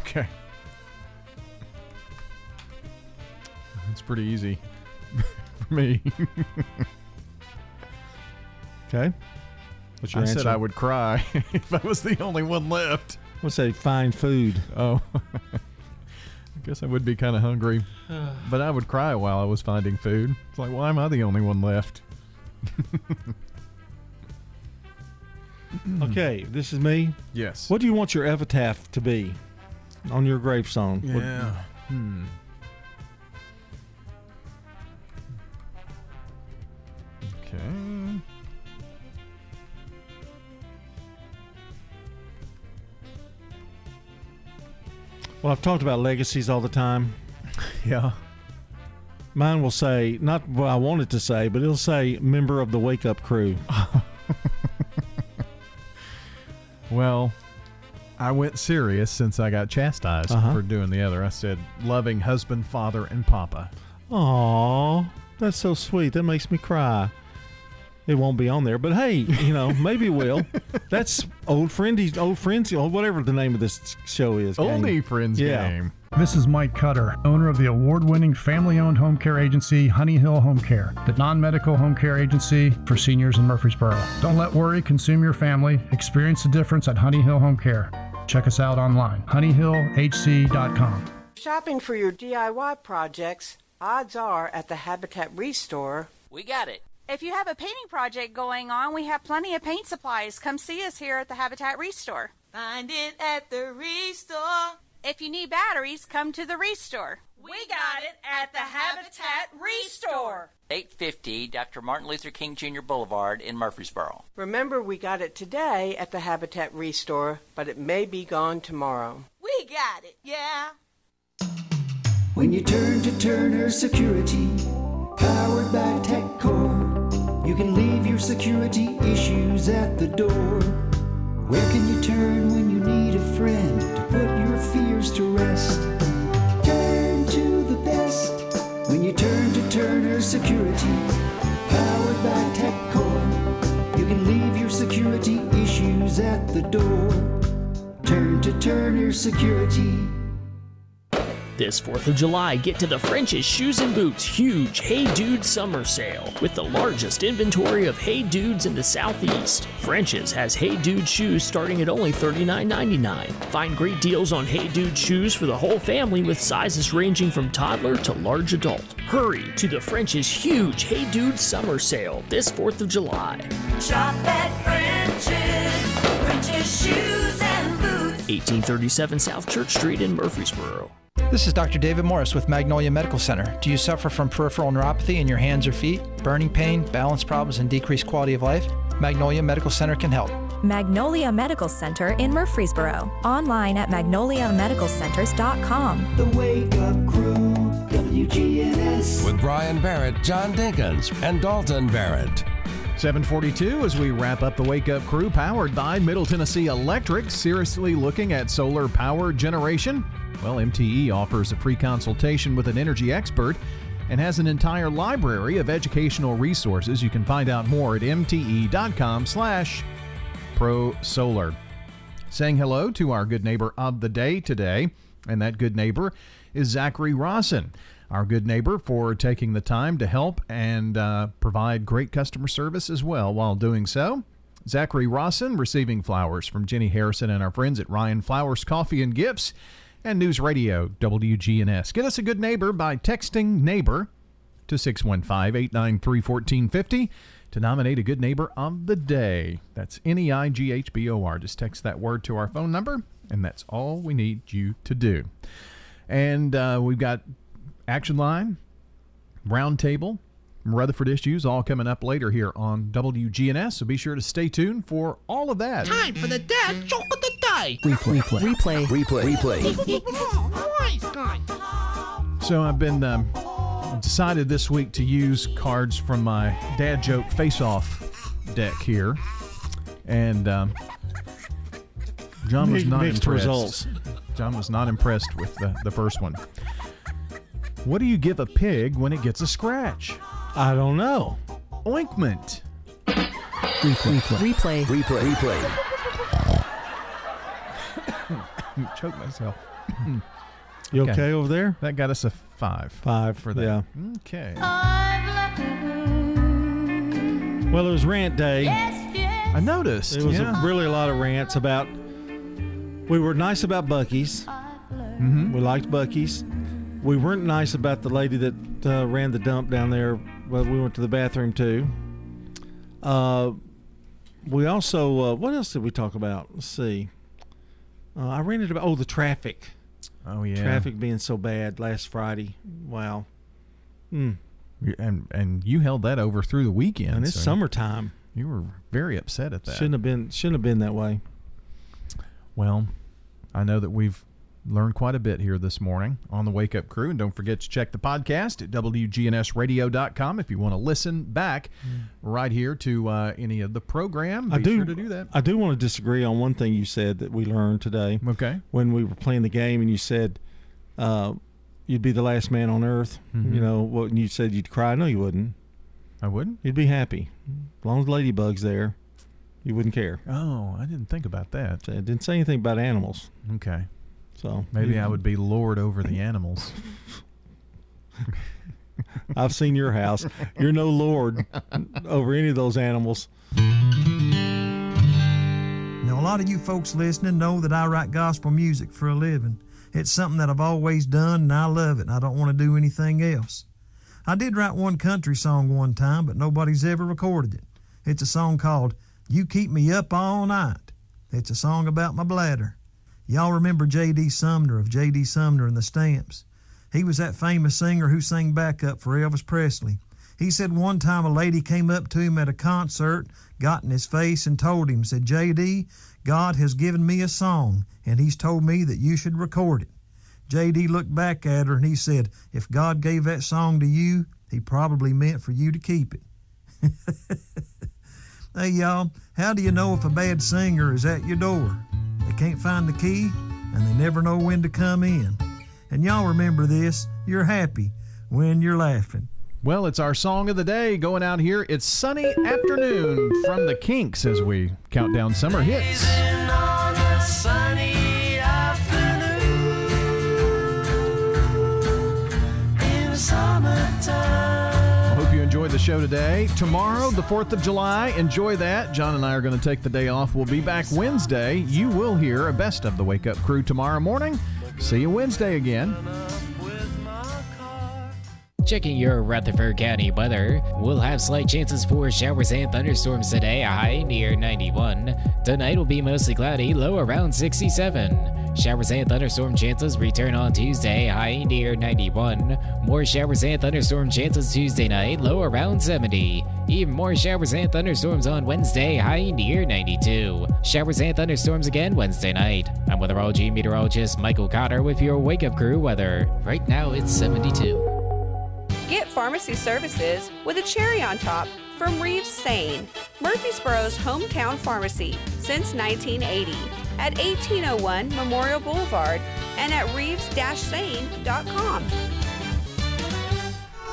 Okay. It's pretty easy for me. Okay. What's I your said? I would cry if I was the only one left. Let's say find food. Oh. I guess I would be kind of hungry, but I would cry while I was finding food. It's like, why am I the only one left? Okay, this is me. Yes. What do you want your epitaph to be on your gravestone? What- Yeah. Hmm. Okay. Well, I've talked about legacies all the time. Yeah. Mine will say, not what I wanted to say, but it'll say member of the Wake Up Crew. Well, I went serious since I got chastised Uh-huh. for doing the other. I said loving husband, father, and papa. Aw, that's so sweet. That makes me cry. It won't be on there, but hey, you know, maybe it will. That's old friendy, old friends, or whatever the name of this show is. gang. Oldie friends Yeah. game. This is Mike Cutter, owner of the award winning family owned home care agency Honey Hill Home Care, the non medical home care agency for seniors in Murfreesboro. Don't let worry consume your family. Experience the difference at Honey Hill Home Care. Check us out online, honeyhillhc.com. Shopping for your DIY projects, odds are at the Habitat Restore. We got it. If you have a painting project going on, we have plenty of paint supplies. Come see us here at the Habitat Restore. Find it at the Restore. If you need batteries, come to the Restore. We got it at the Habitat Restore. 850 Dr. Martin Luther King Jr. Boulevard in Murfreesboro. Remember, we got it today at the Habitat Restore, but it may be gone tomorrow. We got it, yeah. When you turn to Turner Security, powered by TechCore, you can leave your security issues at the door. Where can you turn when you need a friend to put your fears to rest? Turn to the best when you turn to Turner Security, powered by TechCore. You can leave your security issues at the door. Turn to Turner Security. This 4th of July, get to the French's Shoes and Boots huge Hey Dude summer sale with the largest inventory of Hey Dudes in the Southeast. French's has Hey Dude shoes starting at only $39.99. Find great deals on Hey Dude shoes for the whole family with sizes ranging from toddler to large adult. Hurry to the French's huge Hey Dude summer sale this 4th of July. Shop at French's. French's Shoes and Boots. 1837 South Church Street in Murfreesboro. This is Dr. David Morris with Magnolia Medical Center. Do you suffer from peripheral neuropathy in your hands or feet, burning pain, balance problems, and decreased quality of life? Magnolia Medical Center can help. Magnolia Medical Center in Murfreesboro. Online at magnoliamedicalcenters.com. The Wake Up Crew, WGNS. With Brian Barrett, John Dinkins, and Dalton Barrett. 742 as we wrap up the Wake Up Crew, powered by Middle Tennessee Electric. Seriously looking at solar power generation? Well, MTE offers a free consultation with an energy expert and has an entire library of educational resources. You can find out more at mte.com slash prosolar. Saying hello to our good neighbor of the day today, and that good neighbor is Zachary Rawson our good neighbor, for taking the time to help and uh, provide great customer service as well while doing so. Zachary Rawson receiving flowers from Jenny Harrison and our friends at Ryan Flowers Coffee and Gifts and News Radio WGNS. Get us a good neighbor by texting neighbor to 615 893 1450 to nominate a good neighbor of the day. That's N E I G H B O R. Just text that word to our phone number, and that's all we need you to do. And uh, we've got Action Line, Roundtable, Rutherford Issues, all coming up later here on WGNS. So be sure to stay tuned for all of that. Time for the dad joke of the day. Replay. Replay. Replay. Replay. So I've been um, decided this week to use cards from my dad joke face-off deck here, and um, John was Mixed- not mixed impressed. results. John was not impressed with the, the first one. What do you give a pig when it gets a scratch? I don't know. Ointment. Replay. Replay. Replay. Replay. Replay. Choke myself. You okay over there? That got us a five. Five for that. Yeah. Okay. Well, it was rant day. I noticed. It was yeah. a, really a lot of rants about. We were nice about Buc-ee's. Mm-hmm. We liked Buc-ee's. We weren't nice about the lady that uh, ran the dump down there. But we went to the bathroom too. Uh, we also uh, what else did we talk about? Let's see. Uh, I ranted about oh the traffic. Oh yeah. Traffic being so bad last Friday. Wow. Hmm. And and you held that over through the weekend. And it's so summertime. You were very upset at that. Shouldn't have been. Shouldn't have been that way. Well, I know that we've learned quite a bit here this morning on the Wake Up Crew. And don't forget to check the podcast at WGNSradio.com if you want to listen back right here to uh, any of the program. Be I do sure to do that. I do want to disagree on one thing you said that we learned today. Okay. When we were playing the game and you said uh, you'd be the last man on earth. Mhm. You know, what and you said you'd cry. No, you wouldn't. I wouldn't. You'd be happy. As long as Ladybug's there, you wouldn't care. Oh, I didn't think about that. I didn't say anything about animals. Okay. So Maybe I would be lord over the animals. I've seen your house. You're no lord over any of those animals. Now, a lot of you folks listening know that I write gospel music for a living. It's something that I've always done, and I love it, and I don't want to do anything else. I did write one country song one time, but nobody's ever recorded it. It's a song called You Keep Me Up All Night. It's a song about my bladder. Y'all remember J.D. Sumner of J.D. Sumner and the Stamps. He was that famous singer who sang backup for Elvis Presley. He said one time a lady came up to him at a concert, got in his face, and told him, said, JD, God has given me a song, and he's told me that you should record it. JD looked back at her and he said, If God gave that song to you, he probably meant for you to keep it. hey, y'all, how do you know if a bad singer is at your door? They can't find the key, and they never know when to come in. And y'all remember this you're happy when you're laughing. Well, it's our song of the day going out here. It's Sunny Afternoon from the Kinks as we count down summer hits. on a sunny afternoon in the summertime. Enjoyed the show today. Tomorrow, the 4th of July, enjoy that. John and I are going to take the day off. We'll be back Wednesday. You will hear a best of the Wake Up Crew tomorrow morning. See you Wednesday again. Checking your Rutherford County weather. We'll have slight chances for showers and thunderstorms today, a high near 91. Tonight will be mostly cloudy, low around 67. Showers and thunderstorm chances return on Tuesday, high near 91. More showers and thunderstorm chances Tuesday night, low around 70. Even more showers and thunderstorms on Wednesday, high near 92. Showers and thunderstorms again Wednesday night. I'm weatherology meteorologist Michael Cotter with your Wake Up Crew weather. Right now it's 72. Get pharmacy services with a cherry on top from Reeves-Sain, Murfreesboro's hometown pharmacy since 1980 at 1801 Memorial Boulevard and at reeves-sain.com.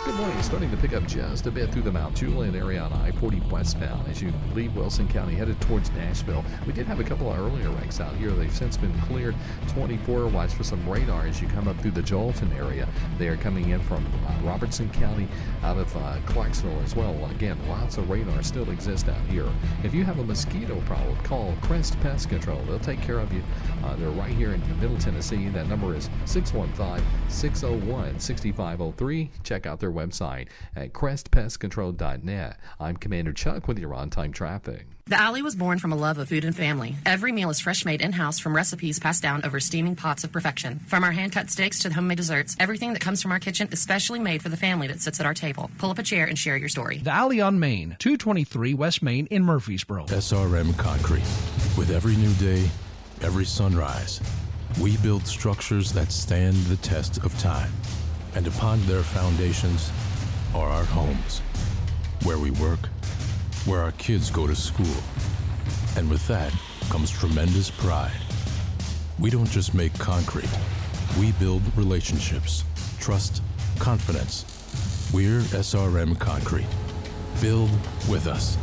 Good morning. Starting to pick up just a bit through the Mount Juliet area on I-40 westbound as you leave Wilson County headed towards Nashville. We did have a couple of earlier wrecks out here. They've since been cleared. 24, watch for some radar as you come up through the Joelton area. They are coming in from uh, Robertson County out of uh, Clarksville as well. Again, lots of radar still exists out here. If you have a mosquito problem, call Crest Pest Control. They'll take care of you. Uh, they're right here in Middle Tennessee. That number is 615 601 6503. Check out their website at crestpestcontrol.net. I'm Commander Chuck with your on time traffic. The Alley was born from a love of food and family. Every meal is fresh made in house from recipes passed down over steaming pots of perfection. From our hand cut steaks to the homemade desserts, everything that comes from our kitchen is specially made for the family that sits at our table. Pull up a chair and share your story. The Alley on Main, 223 West Main in Murfreesboro. SRM Concrete. With every new day, every sunrise, we build structures that stand the test of time. And upon their foundations are our homes, where we work, where our kids go to school. And with that comes tremendous pride. We don't just make concrete, we build relationships, trust, confidence. We're SRM Concrete. Build with us.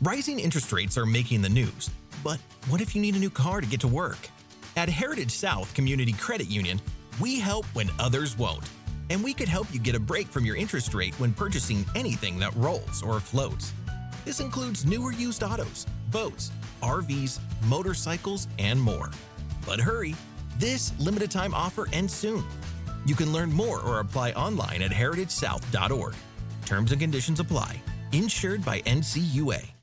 Rising interest rates are making the news, but what if you need a new car to get to work? At Heritage South Community Credit Union, we help when others won't. And we could help you get a break from your interest rate when purchasing anything that rolls or floats. This includes newer used autos, boats, RVs, motorcycles, and more. But hurry, this limited time offer ends soon. You can learn more or apply online at heritagesouth.org. Terms and conditions apply. Insured by NCUA.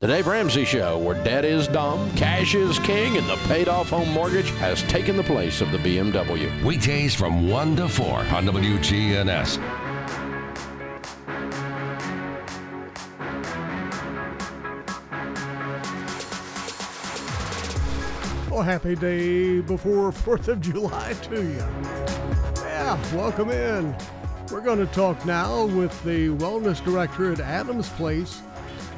The Dave Ramsey Show, where debt is dumb, cash is king, and the paid off home mortgage has taken the place of the BMW. Weekdays from 1 to 4 on WGNS. Well, happy day before 4th of July to you. Yeah, welcome in. We're going to talk now with the wellness director at Adams Place.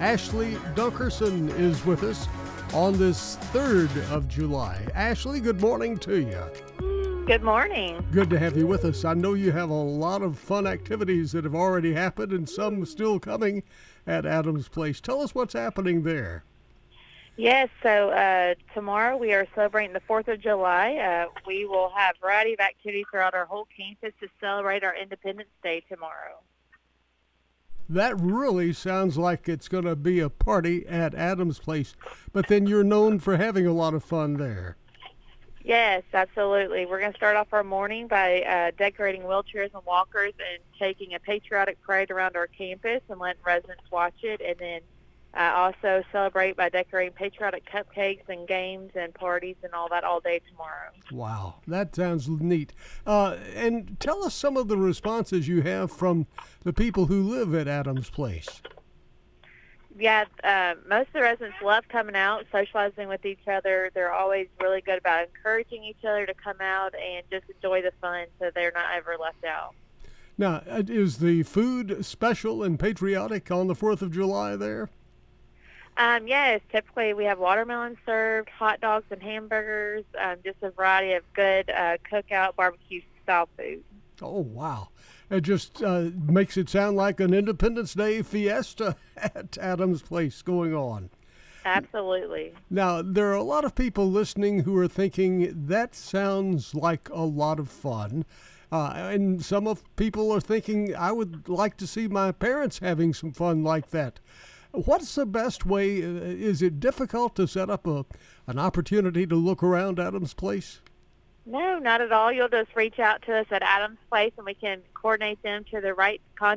Ashley Dunkerson is with us on this 3rd of July. Ashley, good morning to you. Good morning. Good to have you with us. I know you have a lot of fun activities that have already happened and some still coming at Adams Place. Tell us what's happening there. Yes, so uh, tomorrow we are celebrating the 4th of July. Uh, we will have a variety of activities throughout our whole campus to celebrate our Independence Day tomorrow. That really sounds like it's going to be a party at Adams Place, but then you're known for having a lot of fun there. Yes, absolutely. We're going to start off our morning by uh, decorating wheelchairs and walkers and taking a patriotic parade around our campus and letting residents watch it, and then uh, also celebrate by decorating patriotic cupcakes and games and parties and all that all day tomorrow. Wow, that sounds neat. Uh, and tell us some of the responses you have from the people who live at Adams Place. Yeah, uh, most of the residents love coming out, socializing with each other. They're always really good about encouraging each other to come out and just enjoy the fun so they're not ever left out. Now, uh, is the food special and patriotic on the 4th of July there? Um, yes, typically we have watermelon served, hot dogs and hamburgers, um, just a variety of good uh, cookout barbecue style food. Oh, wow. It just uh, makes it sound like an Independence Day fiesta at Adams Place going on. Absolutely. Now, there are a lot of people listening who are thinking that sounds like a lot of fun. Uh, and some of people are thinking, I would like to see my parents having some fun like that. What's the best way? Uh, is it difficult to set up a an opportunity to look around Adams Place? No, not at all. You'll just reach out to us at Adams Place and we can coordinate them to the right contact